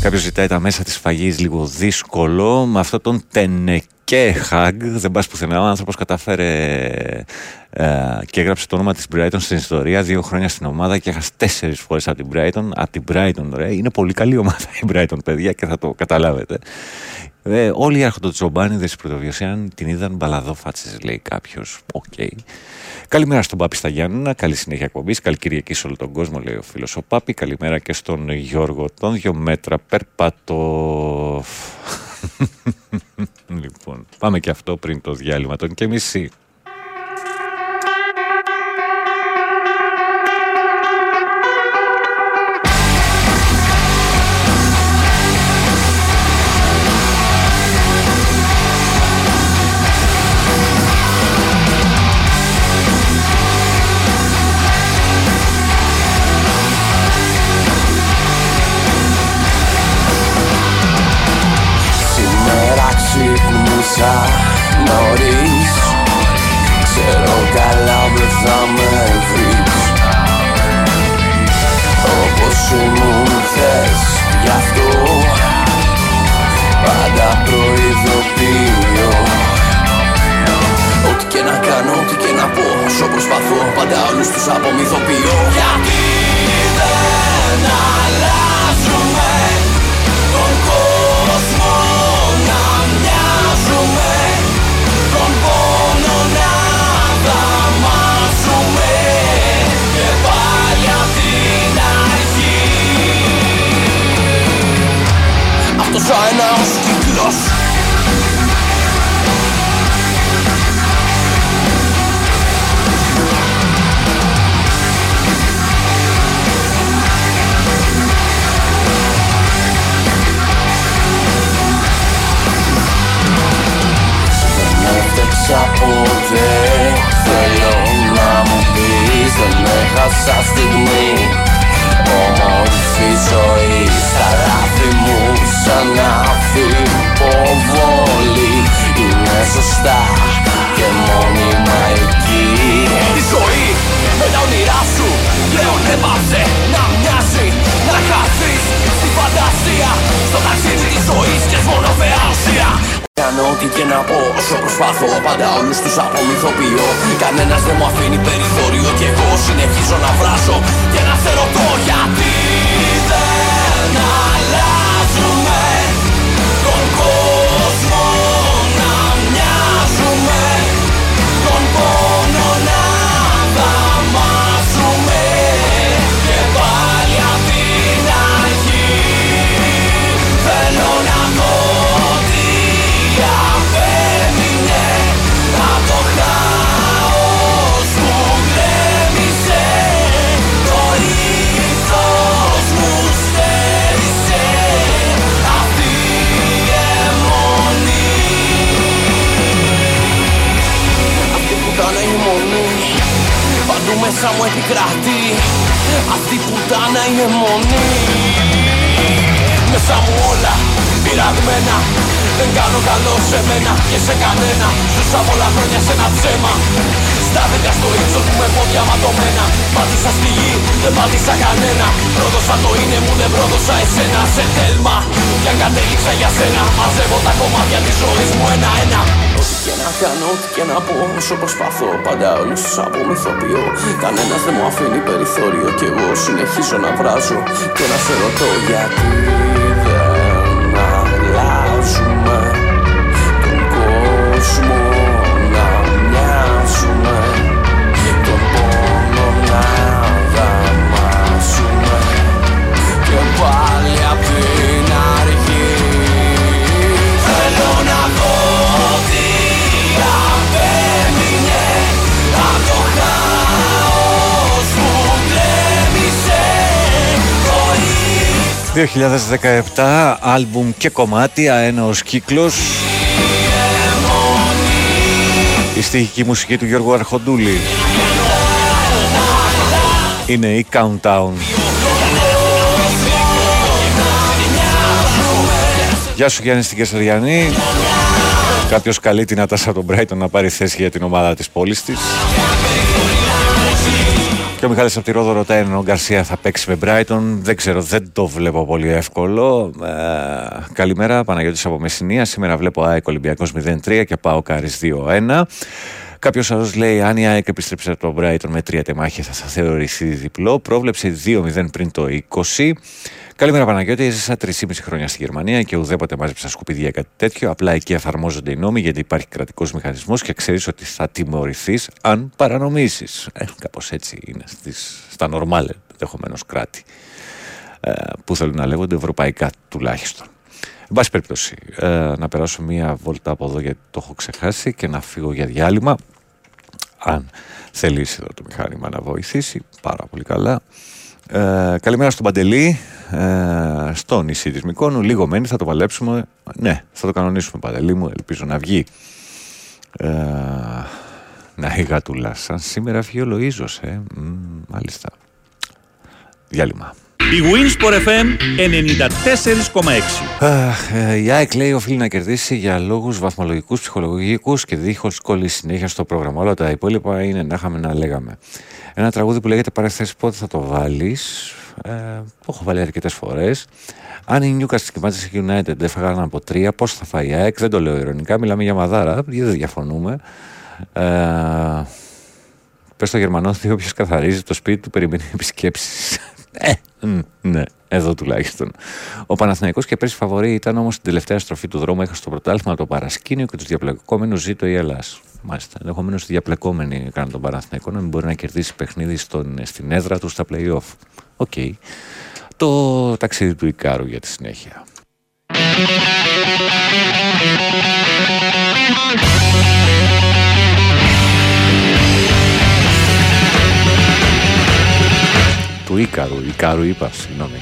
Κάποιος ζητάει τα μέσα της φαγής λίγο δύσκολο με αυτό τον τενεκέ χαγ δεν πας πουθενά ο άνθρωπος κατάφερε ε, και έγραψε το όνομα της Brighton στην ιστορία δύο χρόνια στην ομάδα και έχασε τέσσερις φορές από την Brighton από την Brighton ρε είναι πολύ καλή [laughs] ομάδα η Brighton παιδιά και θα το καταλάβετε ε, όλοι οι αρχοντοτσομπάνηδες της πρωτοβιωσία την είδαν μπαλαδόφατσες λέει κάποιος οκ Καλημέρα στον Πάπη στα Γιάννηνα, καλή συνέχεια εκπομπής. Καλή Κυριακή σε όλο τον κόσμο, λέει ο φίλος ο Πάπη. Καλημέρα και στον Γιώργο, τον δύο μέτρα περπατώ. [laughs] λοιπόν, πάμε και αυτό πριν το διάλειμμα των και μισή. Ήμουν χθες γι' αυτό Πάντα προειδοποιώ. Ό,τι και να κάνω, ό,τι και να πω Όσο προσπαθώ πάντα όλους τους απομυθοποιώ. Γιατί δεν κύκλος Δεν έφτεξα ποτέ Θέλω να μου πεις Δεν έχασα στιγμή. Όμορφη ζωή Στα λάθη μου σαν αφιποβολή Είναι σωστά και μόνιμα εκεί. Η ζωή με τα όνειρά σου Πλέον έπαψε να μοιάζει. Να χαθείς στη φαντασία. Στο ταξίδι της ζωής και μόνο θεάσια. Κάνω ό,τι και να πω όσο προσπάθω Πάντα όλους τους απομυθοποιώ Κανένας δεν μου αφήνει περιθώριο Κι εγώ συνεχίζω να βράσω Και να σε ρωτώ γιατί μέσα μου επικρατεί. Αυτή που ήταν η αιμονή Μέσα μου όλα πειραγμένα. Δεν κάνω καλό σε μένα και σε κανένα. Ζούσα πολλά χρόνια σε ένα ψέμα. Στάθηκα στο ύψος μου με πόδια ματωμένα. Πάτησα στη γη, δεν πάτησα κανένα. Πρόδωσα το είναι μου, δεν πρόδωσα εσένα. Σε τέλμα, κι αν κατέληξα για σένα Μαζεύω τα κομμάτια της ζωής μου ένα-ένα. Ό,τι και να κάνω, ό,τι και να πω Όσο προσπαθώ, πάντα όλους τους απομυθοποιώ. Κανένας δεν μου αφήνει περιθώριο Κι εγώ συνεχίζω να βράζω Και να σε ρωτώ γιατί 2017 άλμπουμ και κομμάτι αέναος κύκλος Η στοιχική μουσική του Γιώργου Αρχοντούλη είναι η Countdown. Γεια σου Γιάννη στην Κεσαριανή. Κάποιος καλεί την Ατάσα τον Brighton να πάρει θέση για την ομάδα της πόλης της. Και ο Μιχάλης από τη Ρόδο ρωτάει αν ο Γκαρσία θα παίξει με Brighton. Δεν ξέρω, δεν το βλέπω πολύ εύκολο. Ε, καλημέρα, Παναγιώτης από Μεσσηνία. Σήμερα βλέπω ΑΕΚ Ολυμπιακός 0-3 και πάω Κάρις 2-1. Κάποιος άλλος λέει: Αν η ΑΕΚ επιστρέψει από τον Brighton με τρία τεμάχια, θα, θα θεωρηθεί διπλό. Πρόβλεψε 2-0 πριν το 20. Καλημέρα Παναγιώτης, έζησα 3,5 χρόνια στη Γερμανία και ουδέποτε μάζεψα σκουπίδια κάτι τέτοιο. Απλά εκεί εφαρμόζονται οι νόμοι γιατί υπάρχει κρατικός μηχανισμός και ξέρεις ότι θα τιμωρηθείς αν παρανομήσεις. Ε, Κάπως έτσι είναι στις, στα νορμάλ ενδεχομένως κράτη ε, που θέλουν να λέγονται ευρωπαϊκά τουλάχιστον. Εν πάση περιπτώσει, ε, να περάσω μία βόλτα από εδώ γιατί το έχω ξεχάσει και να φύγω για διάλειμμα. Αν θελήσει εδώ το μηχάνημα να βοηθήσει, πάρα πολύ καλά. Ε, καλημέρα στον Παντελή, ε, στο νησί της Μικόνου. Λίγο μένει, θα το παλέψουμε. Ναι, θα το κανονίσουμε Παντελή μου, ελπίζω να βγει. Ε, να η γατούλα σαν σήμερα βγει ο Λοΐζος, ε. Μ, μάλιστα. Διάλειμμα. Η Winsport FM 94,6. Αχ, ε, η ΑΕΚ λέει οφείλει να κερδίσει για λόγους βαθμολογικούς, ψυχολογικούς και δίχως συνέχεια στο πρόγραμμα. Όλα τα υπόλοιπα είναι να είχαμε να λέγαμε. Ένα τραγούδι που λέγεται Παρέθεση πότε θα το βάλεις. Ε, το έχω βάλει αρκετές φορές. Αν η Newcastle και η Manchester United δεν φάγανε από τρία, πώς θα φάει η ΑΕΚ, δεν το λέω ειρωνικά, μιλάμε για μαδάρα, γιατί δεν διαφωνούμε. Ε, Πες στο Γερμανό ότι όποιος καθαρίζει το σπίτι του περιμένει επισκέψεις. [laughs] ε, μ, ναι, εδώ τουλάχιστον. Ο Παναθηναϊκός και πέρσι φαβορή ήταν όμως στην τελευταία στροφή του δρόμου. Έχασε το πρωτάθλημα το παρασκήνιο και τους διαπλεκόμενους ζήτω η Ελλάδα. Μάλιστα. Ενδεχομένως οι διαπλεκόμενοι έκαναν τον Παναθηναϊκό να μην μπορεί να κερδίσει παιχνίδι στον, στην έδρα του στα playoff. OK. Το ταξίδι του Ικάρου για τη συνέχεια. Του Ίκαρου, Ικάρου είπα, συγγνώμη.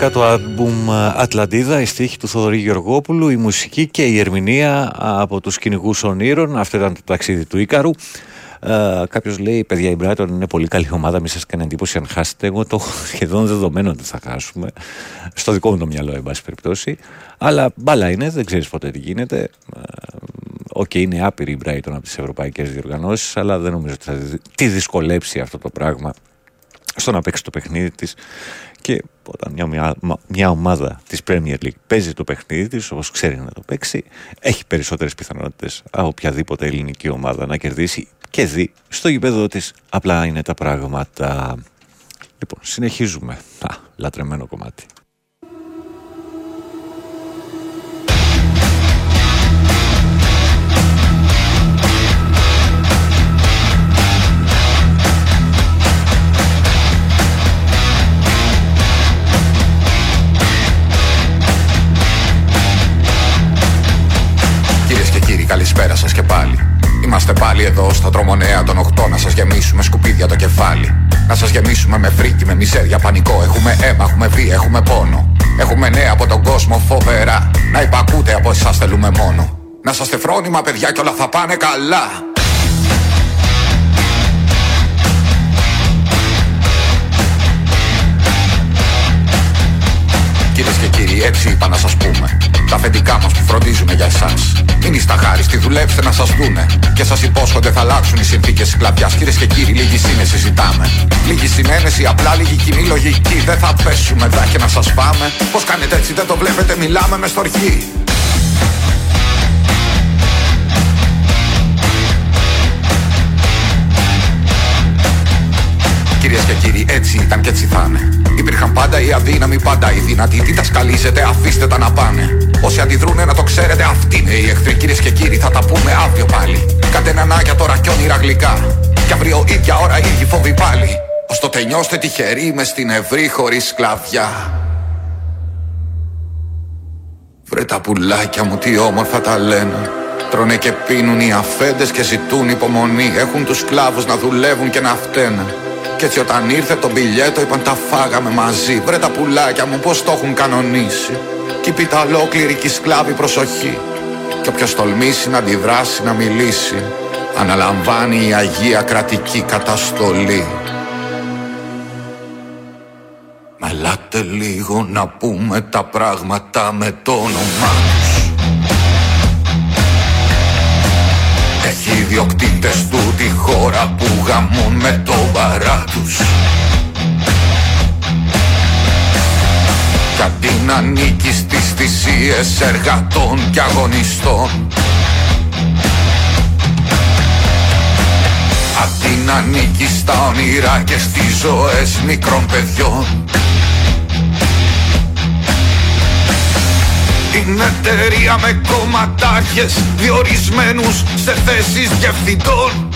2012 το άλμπουμ Ατλαντίδα, οι στίχοι του Θοδωρή Γεωργόπουλου, η μουσική και η ερμηνεία από τους κυνηγούς ονείρων. Αυτό ήταν το ταξίδι του Ίκαρου. Ε, Κάποιος λέει: Παιδιά, η Brighton είναι πολύ καλή ομάδα. Μην σας κάνει εντύπωση αν χάσετε. Εγώ το έχω σχεδόν δεδομένο ότι θα χάσουμε. Στο δικό μου το μυαλό, εν πάση περιπτώσει. Αλλά μπάλα είναι, δεν ξέρεις ποτέ τι γίνεται. OK, okay, είναι άπειρη η Brighton από τις ευρωπαϊκές διοργανώσεις, αλλά δεν νομίζω ότι θα τη δυσκολέψει αυτό το πράγμα στο να παίξει το παιχνίδι της και όταν μια, μια, μια ομάδα της Premier League παίζει το παιχνίδι της όπως ξέρει να το παίξει έχει περισσότερες πιθανότητες από οποιαδήποτε ελληνική ομάδα να κερδίσει και δει στο γηπέδο της. Απλά είναι τα πράγματα. Λοιπόν συνεχίζουμε. Α, λατρεμένο κομμάτι 'Καλησπέρα σας και πάλι. Είμαστε πάλι εδώ στα τρομονέα των 8 να σας γεμίσουμε σκουπίδια το κεφάλι. Να σας γεμίσουμε με φρίκι, με μιζέρια, πανικό. Έχουμε αίμα, έχουμε βία, έχουμε πόνο. Έχουμε νέα από τον κόσμο φοβερά. Να υπακούτε από εσάς θέλουμε μόνο. Να είστε φρόνημα, παιδιά, και όλα θα πάνε καλά. Κυρίες και κύριοι, έτσι είπα να σας πούμε. Τα αφεντικά μας που φροντίζουμε για εσάς. Μην είστε αχάριστοι, δουλέψτε να σας δούνε. Και σας υπόσχονται θα αλλάξουν οι συνθήκες σκλαβιάς. Κυρίες και κύριοι, λίγη σύνεση ζητάμε. Λίγη συνένεση, απλά λίγη κοινή λογική. Δεν θα πέσουμε εδώ και να σας πάμε. Πώς κάνετε έτσι, δεν το βλέπετε, μιλάμε με στοργή. Κυρίες και κύριοι, έτσι ήταν και έτσι θα είναι. Υπήρχαν πάντα οι αδύναμοι, πάντα οι δυνατοί. Τι τα σκαλίζετε, αφήστε τα να πάνε. Όσοι αντιδρούνε να το ξέρετε, αυτοί είναι οι εχθροί. Κυρίες και κύριοι, θα τα πούμε αύριο πάλι. Κάντε νανάκια τώρα κι όνειρα γλυκά. Κι αύριο ίδια ώρα ίδιοι φόβοι πάλι. Ω το τελειώστε τυχεροί με στην ευρύ χωρίς σκλαβιά. Βρε τα πουλάκια μου τι όμορφα τα λένε Τρώνε και πίνουν οι αφέντες και ζητούν υπομονή Έχουν τους σκλάβους να δουλεύουν και να φταίνε κι έτσι όταν ήρθε το μπιλιέτο είπαν τα φάγαμε μαζί. Βρε τα πουλάκια μου πως το έχουν κανονίσει Κι πίτα ολόκληρη κι σκλάβη προσοχή Κι όποιος τολμήσει να αντιδράσει να μιλήσει Αναλαμβάνει η Αγία Κρατική Καταστολή. Μελάτε λίγο να πούμε τα πράγματα με το όνομά Έχει ιδιοκτήτες του τη χώρα που γαμούν με το βαρά τους. Κι αντί να ανήκει στις θυσίες εργατών και αγωνιστών. Αντί να ανήκει στα όνειρα και στις ζωές μικρών παιδιών. Την εταιρεία με κομματάρχες διορισμένους σε θέσεις διευθυντών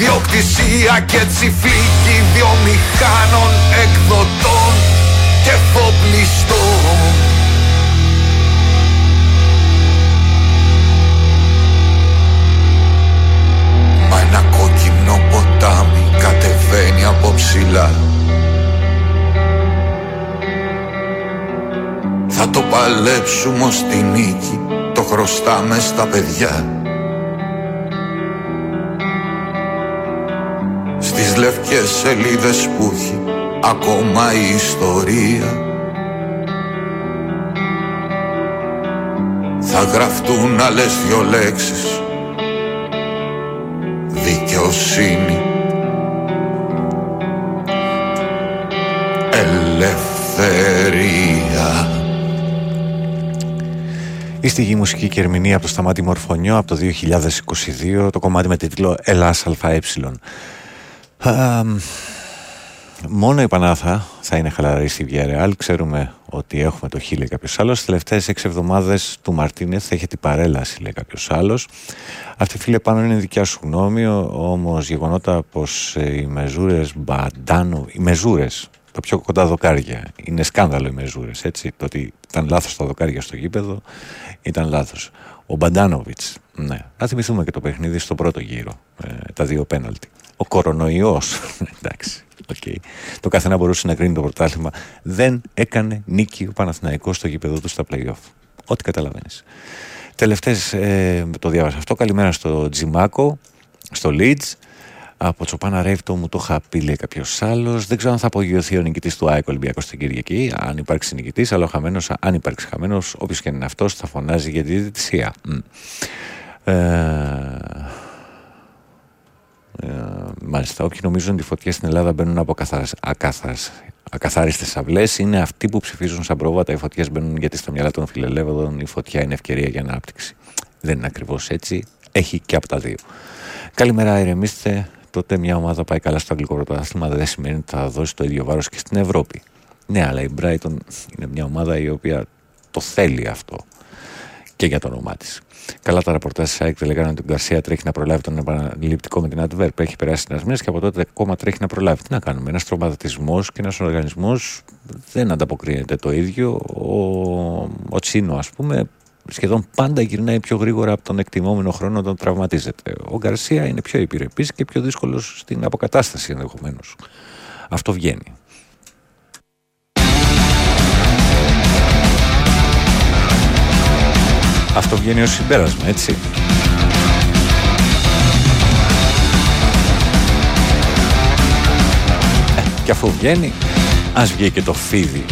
Ιδιοκτησία και τσιφλίκη βιομηχάνων εκδοτών και φοπλιστών. Μα ένα κόκκινο ποτάμι κατεβαίνει από ψηλά. Θα το παλέψουμε ως τη νίκη Το χρωστάμε στα παιδιά Στις λευκές σελίδες που έχει Ακόμα η ιστορία. Θα γραφτούν άλλες δυο λέξεις. Δικαιοσύνη. Ελευθερία. Η στιγή μουσική και ερμηνεία από το Σταμάτη Μορφωνιό από το 2022 το κομμάτι με τίτλο Ελλάς ΑΕ. Α, μόνο η Πανάθα θα είναι χαλαρή στη Βιαρεάλ. Ξέρουμε ότι έχουμε το χείλη κάποιος άλλος. Τις τελευταίες έξι εβδομάδες του Μαρτίνεθ έχει την παρέλαση, λέει κάποιος άλλος. Αυτή φίλε πάνω είναι δικιά σου γνώμη. Όμως γεγονότα πως οι μεζούρες μπαντάνο. Οι μεζούρες, το πιο κοντά δοκάρια. Είναι σκάνδαλο οι μεζούρες. Έτσι. Το ότι ήταν λάθος τα δοκάρια στο γήπεδο ήταν λάθος. Ο Μπαντάνοβιτς. Ναι. Α θυμηθούμε και το παιχνίδι στο πρώτο γύρο. Ε, τα δύο πέναλτι. Ο κορονοϊός. [laughs] Εντάξει. Okay. Το καθένα μπορούσε να κρίνει το πρωτάθλημα. Δεν έκανε νίκη ο Παναθηναϊκός στο γήπεδο του στα playoff. Ό,τι καταλαβαίνεις. Τελευταίες, ε, το διάβασα αυτό. Καλημέρα στο Τζιμάκο, στο Leeds. Από Τσοπάνα Ρεύτο μου το είχα πει, λέει κάποιος άλλος. Δεν ξέρω αν θα απογειωθεί ο νικητής του ΑΕΚ Ολυμπιακός στην Κυριακή. Αν υπάρξει νικητής, αλλά ο χαμένος, αν υπάρξει χαμένος, όποιος και είναι αυτός, θα φωνάζει για τη διαιτησία. Ε, ε, μάλιστα, όποιοι νομίζουν ότι οι φωτιές στην Ελλάδα μπαίνουν από ακαθάριστες αυλές είναι αυτοί που ψηφίζουν σαν πρόβατα. Οι φωτιές μπαίνουν γιατί στα μυαλά των φιλελεύθερων η φωτιά είναι ευκαιρία για ανάπτυξη. Δεν είναι ακριβώς έτσι. Έχει και από τα δύο. Καλημέρα, ηρεμήστε. Τότε μια ομάδα πάει καλά στο αγγλικό πρωτάθλημα δεν σημαίνει ότι θα δώσει το ίδιο βάρος και στην Ευρώπη. Ναι, αλλά η Brighton είναι μια ομάδα η οποία το θέλει αυτό και για το όνομά της. Καλά τα ραπορτάζ της ΑΕΚ λέγανε ότι ο Γκαρσία τρέχει να προλάβει τον επαναληπτικό με την Adverb. Έχει περάσει ένας μήνας και από τότε ακόμα τρέχει να προλάβει. Τι να κάνουμε. Ένας τρομαδισμό και ένας οργανισμός δεν ανταποκρίνεται το ίδιο. Ο, ο Τσίνο, ας πούμε, σχεδόν πάντα γυρνάει πιο γρήγορα από τον εκτιμόμενο χρόνο όταν τραυματίζεται. Ο Γκαρσία είναι πιο επιρρεπή και πιο δύσκολος στην αποκατάσταση ενδεχομένως. Αυτό βγαίνει. Αυτό βγαίνει ως συμπέρασμα, έτσι. Ε, και αφού βγαίνει, ας βγει και το φίδι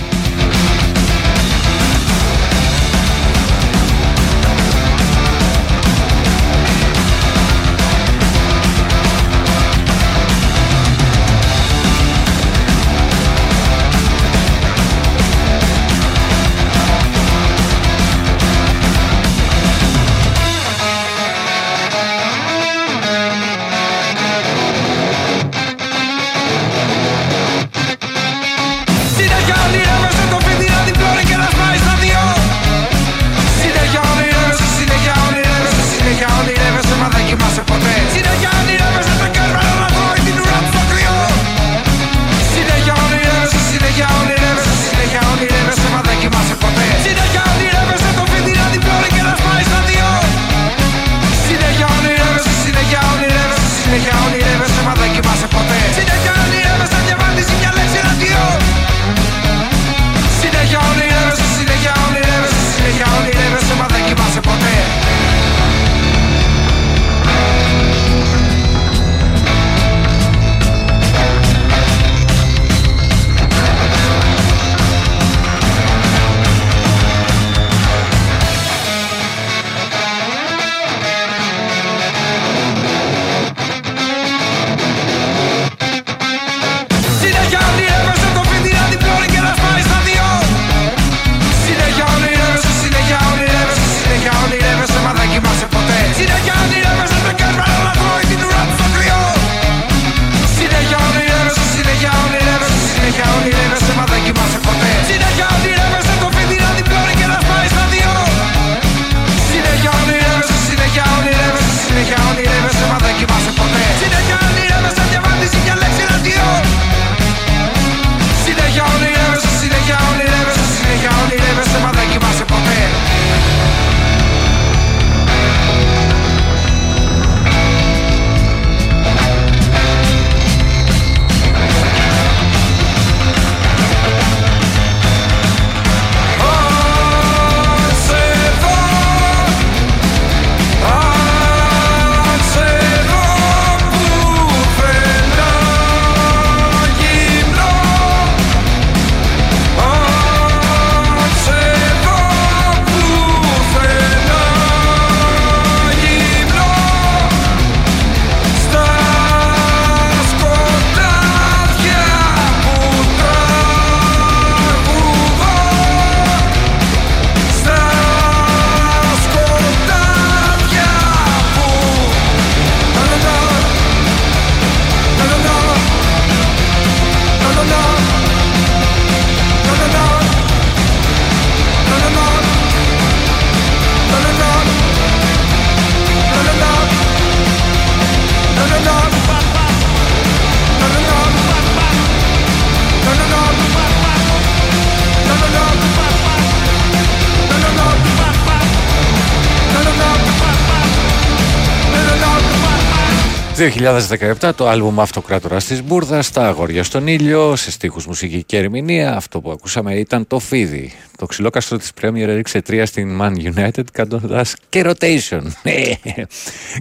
2017 το άλμπουμ Αυτοκράτορας της Μπούρδας, τα αγόρια στον ήλιο, σε στίχους μουσική και ερμηνεία. Αυτό που ακούσαμε ήταν το φίδι. Το ξυλόκαστρο της Premier έριξε τρία στην Man United κάνοντας και rotation. Ναι.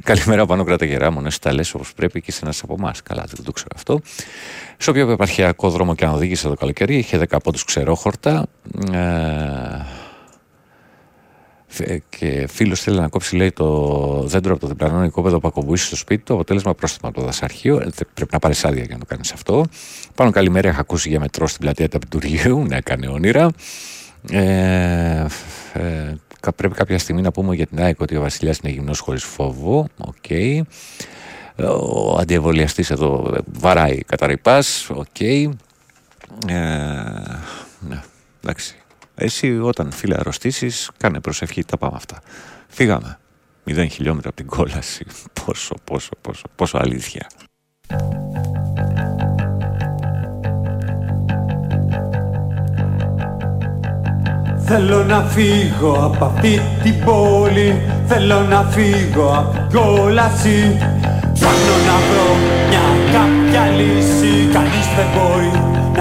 Καλημέρα πάνω κράτα μου τα λες όπως πρέπει και σε ένας από εμάς. Καλά δεν το ξέρω αυτό. Σε όποιο επαρχιακό δρόμο και αν οδήγησε το καλοκαίρι είχε 10 πόντους ξερόχορτα. Ε, ε, και φίλος θέλει να κόψει, λέει, το δέντρο από το διπλανό οικόπεδο που ακομπούσει στο σπίτι του. Αποτέλεσμα πρόστιμα από το δασαρχείο. Ε, πρέπει να πάρεις άδεια για να το κάνεις αυτό. Πάνο καλημέρα, είχα ακούσει για μετρό στην πλατεία του Απιτουργίου. Ναι, έκανε όνειρα. Ε, ε, πρέπει κάποια στιγμή να πούμε για την ΑΕΚ ότι ο Βασιλιάς είναι γυμνός χωρίς φόβο. OK. Okay. Ο αντιεμβολιαστής εδώ βαράει κατά ριπάς. OK. Okay. Ε, ναι, εντάξει. Εσύ όταν φίλε αρρωστήσεις, κάνε προσευχή, τα πάμε αυτά. Φύγαμε. Μηδέν χιλιόμετρα από την κόλαση. [laughs] Πόσο, πόσο, πόσο, πόσο αλήθεια. Θέλω να φύγω από αυτή την πόλη Θέλω να φύγω από την κόλαση Ψάχνω να βρω μια κάποια λύση Κανείς δεν μπορεί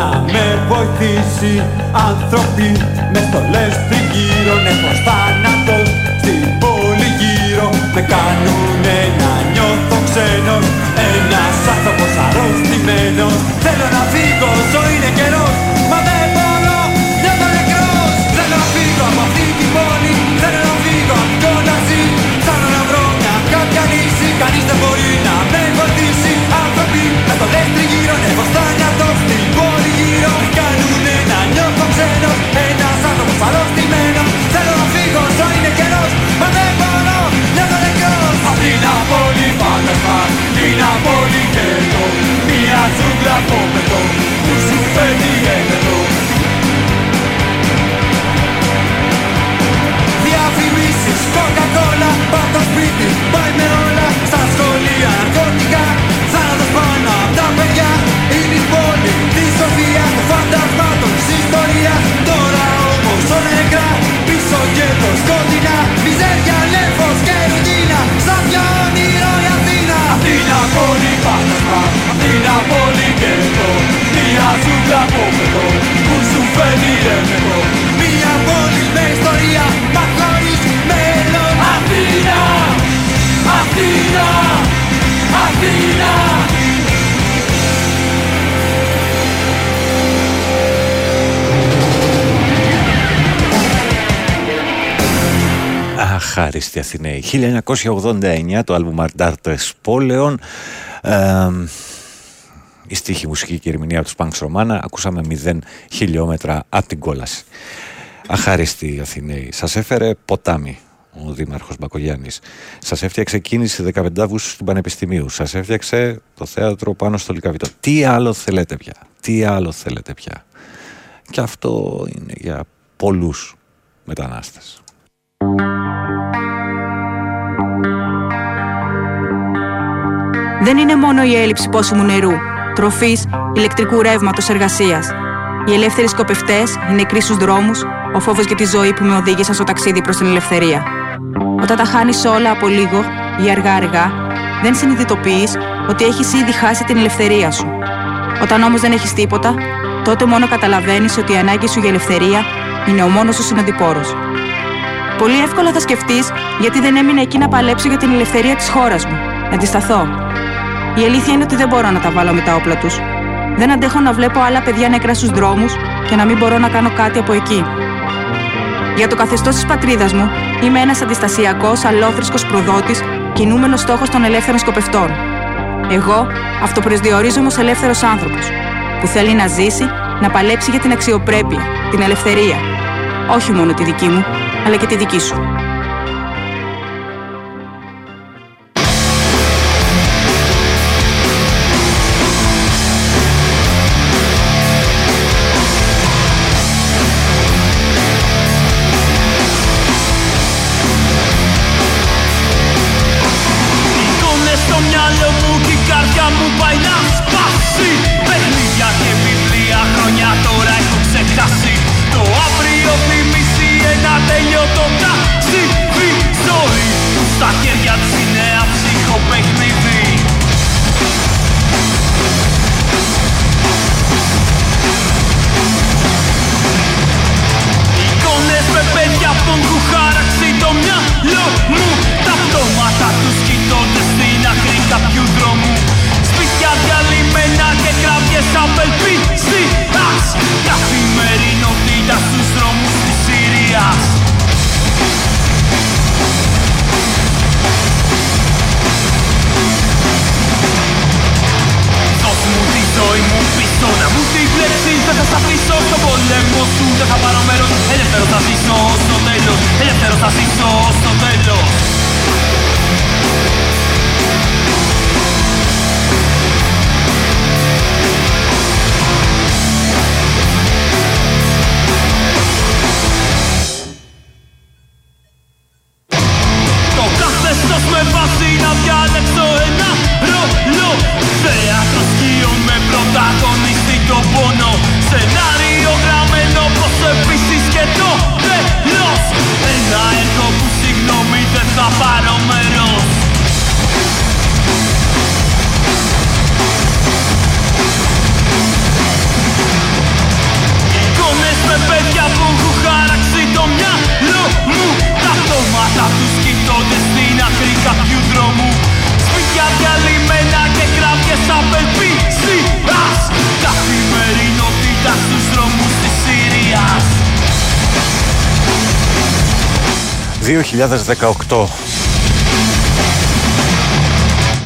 να με βοηθήσει Άνθρωποι μες στολές τριγύρω νεφος θάνατο στην πόλη γύρω. Με κάνουνε να νιώθω ξένος Ένας άνθρωπος αρρωστημένος. Θέλω να φύγω, όσο είναι καιρός Μα δεν μπορώ, νιώθω νεκρός. Θέλω να φύγω από αυτή την πόλη Θέλω να φύγω από την κόλαση Θέλω να βρω μια κάποια λύση Κανείς δεν μπορεί να με βοηθήσει. Άνθρωποι μες στολές τριγύρω νεφος θάνατο στην πόλη γύρω Κάνουνε να νιώθω ξένος Ένας άνθρωπος αρρωστημένος Θέλω να φύγω όσο είναι καιρός Μα δεν μπορώ, νιώθω νεκρός Απ' την απόλυ φάντασμα Την απόλυ καιρό Μια ζούγκλα από πετώ Που σου φέρνει έμετο Διαφημίσεις, κοκακόλα Πάω το σπίτι, πάει με όλα ιστορίας Τώρα όμως όλα νεκρά Πίσω και το σκοτεινά. Μιζέρια, λέφος και ρουτίνα Σαν μια όνειρο η Αθήνα. Απ' την απόλυ φάντασμα Απ' την απόλυ καιρό. Μια ζούγκλα από πετώ Που σου φέρνει έμετο Μια πόλη με ιστορία Μα χωρίς μέλλον Αθήνα Αθήνα Αθήνα Αχάριστη Αθηναίοι. 1989 το άλμπουμ Αρτάρτες Πόλεων. Ε, η στίχη μουσική και ερμηνεία από τους Πανξ Ρωμάνα. Ακούσαμε 0 χιλιόμετρα από την κόλαση. Αχάριστη Αθηναίοι. Σας έφερε ποτάμι ο Δήμαρχος Μπακογιάννης. Σας έφτιαξε κίνηση 15 Αυγούστου του Πανεπιστημίου. Σας έφτιαξε το θέατρο πάνω στο Λικαβιτό. Τι άλλο θέλετε πια; Τι άλλο θέλετε πια; Και αυτό είναι για πολλούς μετανάστες. Δεν είναι μόνο η έλλειψη πόσιμου νερού, τροφής, ηλεκτρικού ρεύματος εργασίας. Οι ελεύθεροι σκοπευτές, οι νεκροί στους δρόμους, ο φόβος για τη ζωή που με οδήγησαν στο ταξίδι προς την ελευθερία. Όταν τα χάνεις όλα από λίγο ή αργά-αργά, δεν συνειδητοποιείς ότι έχεις ήδη χάσει την ελευθερία σου. Όταν όμως δεν έχεις τίποτα, τότε μόνο καταλαβαίνεις ότι η ανάγκη σου για ελευθερία είναι ο μόνος σου συναντηπόρος. Πολύ εύκολα θα σκεφτείς γιατί δεν έμεινε εκεί να παλέψω για την ελευθερία της χώρας μου, να αντισταθώ. Η αλήθεια είναι ότι δεν μπορώ να τα βάλω με τα όπλα τους. Δεν αντέχω να βλέπω άλλα παιδιά νεκρά στους δρόμους και να μην μπορώ να κάνω κάτι από εκεί. Για το καθεστώς της πατρίδας μου, είμαι ένας αντιστασιακός, αλόθρησκος προδότης, κινούμενος στόχος των ελεύθερων σκοπευτών. Εγώ αυτοπροσδιορίζομαι ω ελεύθερος άνθρωπος, που θέλει να ζήσει, να παλέψει για την αξιοπρέπεια, την ελευθερία. Όχι μόνο τη δική μου, αλλά και τη δική σου. 2018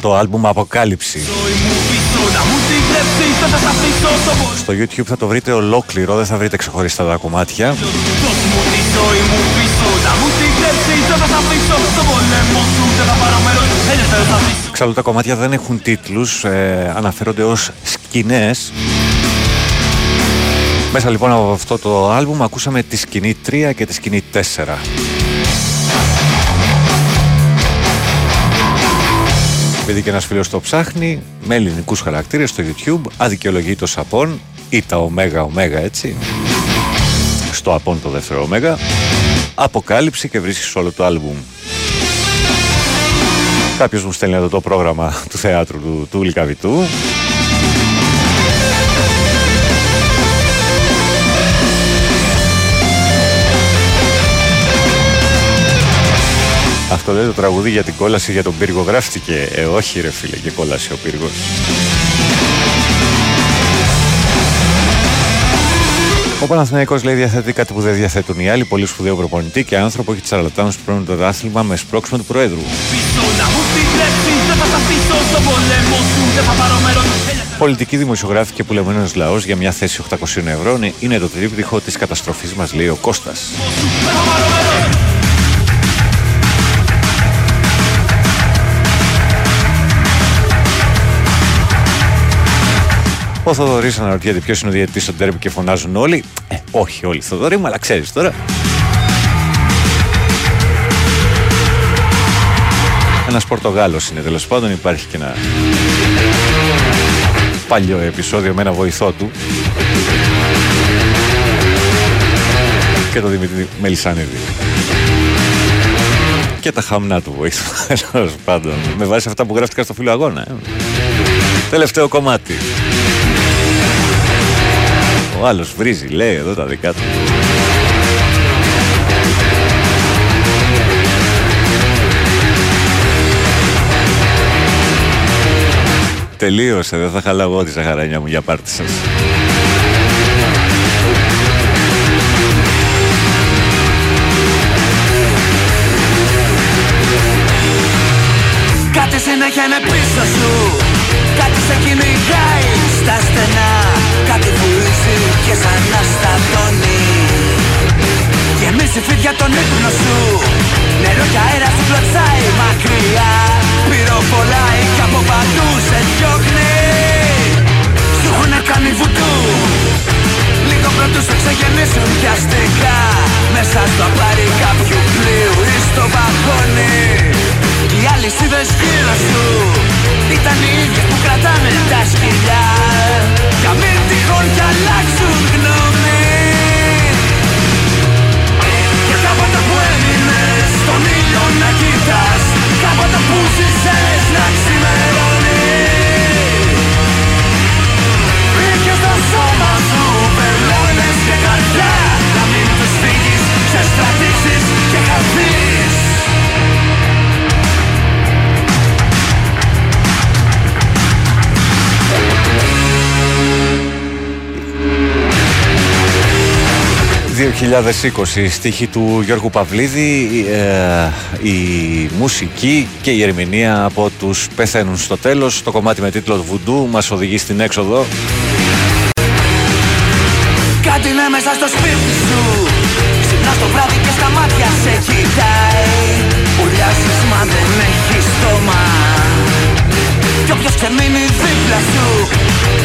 το άλμπουμ Αποκάλυψη. Στο YouTube θα το βρείτε ολόκληρο, δεν θα βρείτε ξεχωριστά τα κομμάτια. Εξάλλου τα κομμάτια δεν έχουν τίτλους, ε, αναφέρονται ως σκηνές. Μέσα λοιπόν από αυτό το άλμπουμ ακούσαμε τη σκηνή 3 και τη σκηνή 4. Επειδή και ένας φίλος το ψάχνει, με ελληνικούς χαρακτήρες στο YouTube, αδικαιολογεί Σαπών ή τα Ωμέγα Ωμέγα έτσι, στο Απόν το δεύτερο Ωμέγα, αποκάλυψη και βρίσκεις όλο το άλμπουμ. Κάποιος μου στέλνει εδώ το πρόγραμμα του θεάτρου του, του Λυκαβητού. Αυτό λέει το τραγούδι για την κόλαση για τον πύργο γράφτηκε. Ε, όχι ρε φίλε, και κόλαση ο πύργος. Ο Παναθηναϊκός λέει διαθέτει κάτι που δεν διαθέτουν οι άλλοι. Πολύ σπουδαίο προπονητή και άνθρωπο έχει τσαρλατάνους που παίρνουν το άθλημα με σπρώξιμο του Προέδρου. Πολιτική δημοσιογράφη και πουλεμένος λαός για μια θέση 800 ευρώ είναι το τρίπτυχο της καταστροφής μας, λέει ο Κώστας. Ο Θοδωρής αναρωτιέται ποιος είναι ο διαιτητής στον τέρμι και φωνάζουν όλοι. Ε, όχι όλοι, Θοδωρή μου, αλλά ξέρεις τώρα. Ένας Πορτογάλος είναι τέλος πάντων. Υπάρχει και ένα παλιό επεισόδιο με ένα βοηθό του. Και το Δημήτρη Μελισανίδη. Και τα χαμνά του βοήθου, [laughs] τέλος πάντων. Με βάση αυτά που γράφτηκα στο φίλο αγώνα. Ε. Τελευταίο κομμάτι. Ο άλλος βρίζει, λέει εδώ τα δικά του. Τελείωσε, δεν θα χαλαγώ τη ζαχαράνια μου για πάρτι σας. Κάτι συνέχεια πίσω σου Κάτι σε κυνηγάει στα στενά Κάτι βουλίζει και σαν να στατώνει Γεμίσει φίδια τον ύπνο σου Νερό και αέρα σου κλωτσάει μακριά. Πυροβολάει και από παντού σε διώχνει. Σου έχουνε κάνει βουτού Λίγο πρώτου σε ξεγεννήσουν πιαστικά Μέσα στο απάρι κάποιου πλοίου ή στο βαγόνι. Οι αλυσίδες γύρω σου Ήταν οι ίδιες που κρατάνε τα σκυλιά. Για μην τυχόν κι αλλάξουν γνώμη 2020 στίχη του Γιώργου Παυλίδη ε, η μουσική και η ερμηνεία από τους πεθαίνουν στο τέλος. Το κομμάτι με τίτλο Βουντού μας οδηγεί στην έξοδο. Κάτι είναι μέσα στο σπίτι σου. Ξυπνάς το βράδυ και στα μάτια σε κοιτάει. Ουρλιάζεις μα δεν έχει στόμα. Κι όποιος ξεμείνει δίπλα σου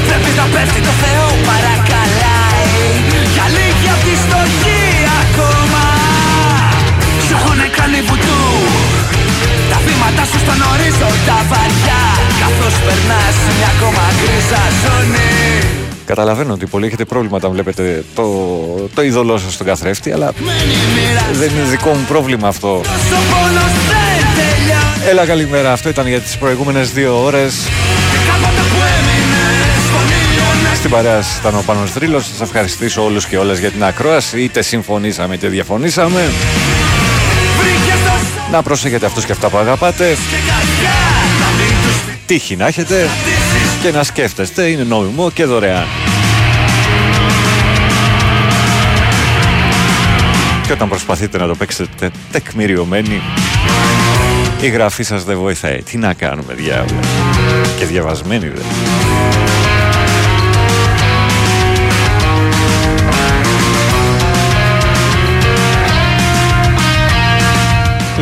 Βλέπεις να πέφτει το Θεό παρακαλάει κάνει βουτού Τα βήματα σου στον ορίζοντα βαριά Καθώς περνάς μια ακόμα γκρίζα ζώνη. Καταλαβαίνω ότι πολλοί έχετε πρόβλημα όταν βλέπετε το, το είδωλό σας στον καθρέφτη αλλά δεν είναι δικό μου πρόβλημα αυτό. Έλα καλημέρα, αυτό ήταν για τις προηγούμενες δύο ώρες. Στην παρέα ήταν ο Πάνος Δρύλος. Σας ευχαριστήσω όλους και όλες για την ακρόαση. Είτε συμφωνήσαμε είτε διαφωνήσαμε Να προσέχετε αυτούς και αυτά που αγαπάτε Τύχη να έχετε και να σκέφτεστε είναι νόμιμο και δωρεάν. Και όταν προσπαθείτε να το παίξετε τεκμηριωμένοι η γραφή σας δεν βοηθάει. Τι να κάνουμε διάβολα. Και διαβασμένοι δεν.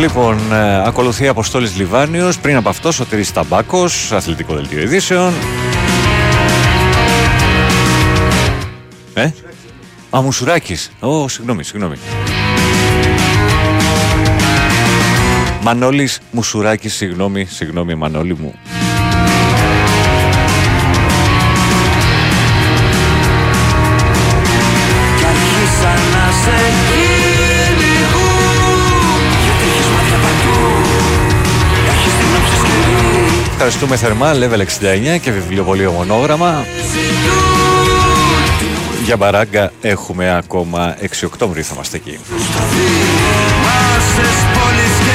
Λοιπόν, ε, ακολουθεί Αποστόλης Λιβάνιος, πριν από αυτό Σωτήρης Ταμπάκος, αθλητικό δελτίο ειδήσεων. Ε; Α, Μουσουράκης. Ω, συγγνώμη, συγγνώμη. Μανώλης Μουσουράκης, συγγνώμη, συγγνώμη Μανώλη μου. Ευχαριστούμε θερμά, level 69 και βιβλιοπωλείο μονόγραμμα. Για μπαράγκα έχουμε ακόμα 6 Οκτώβρη θα είμαστε εκεί. Μάσες πόλεις και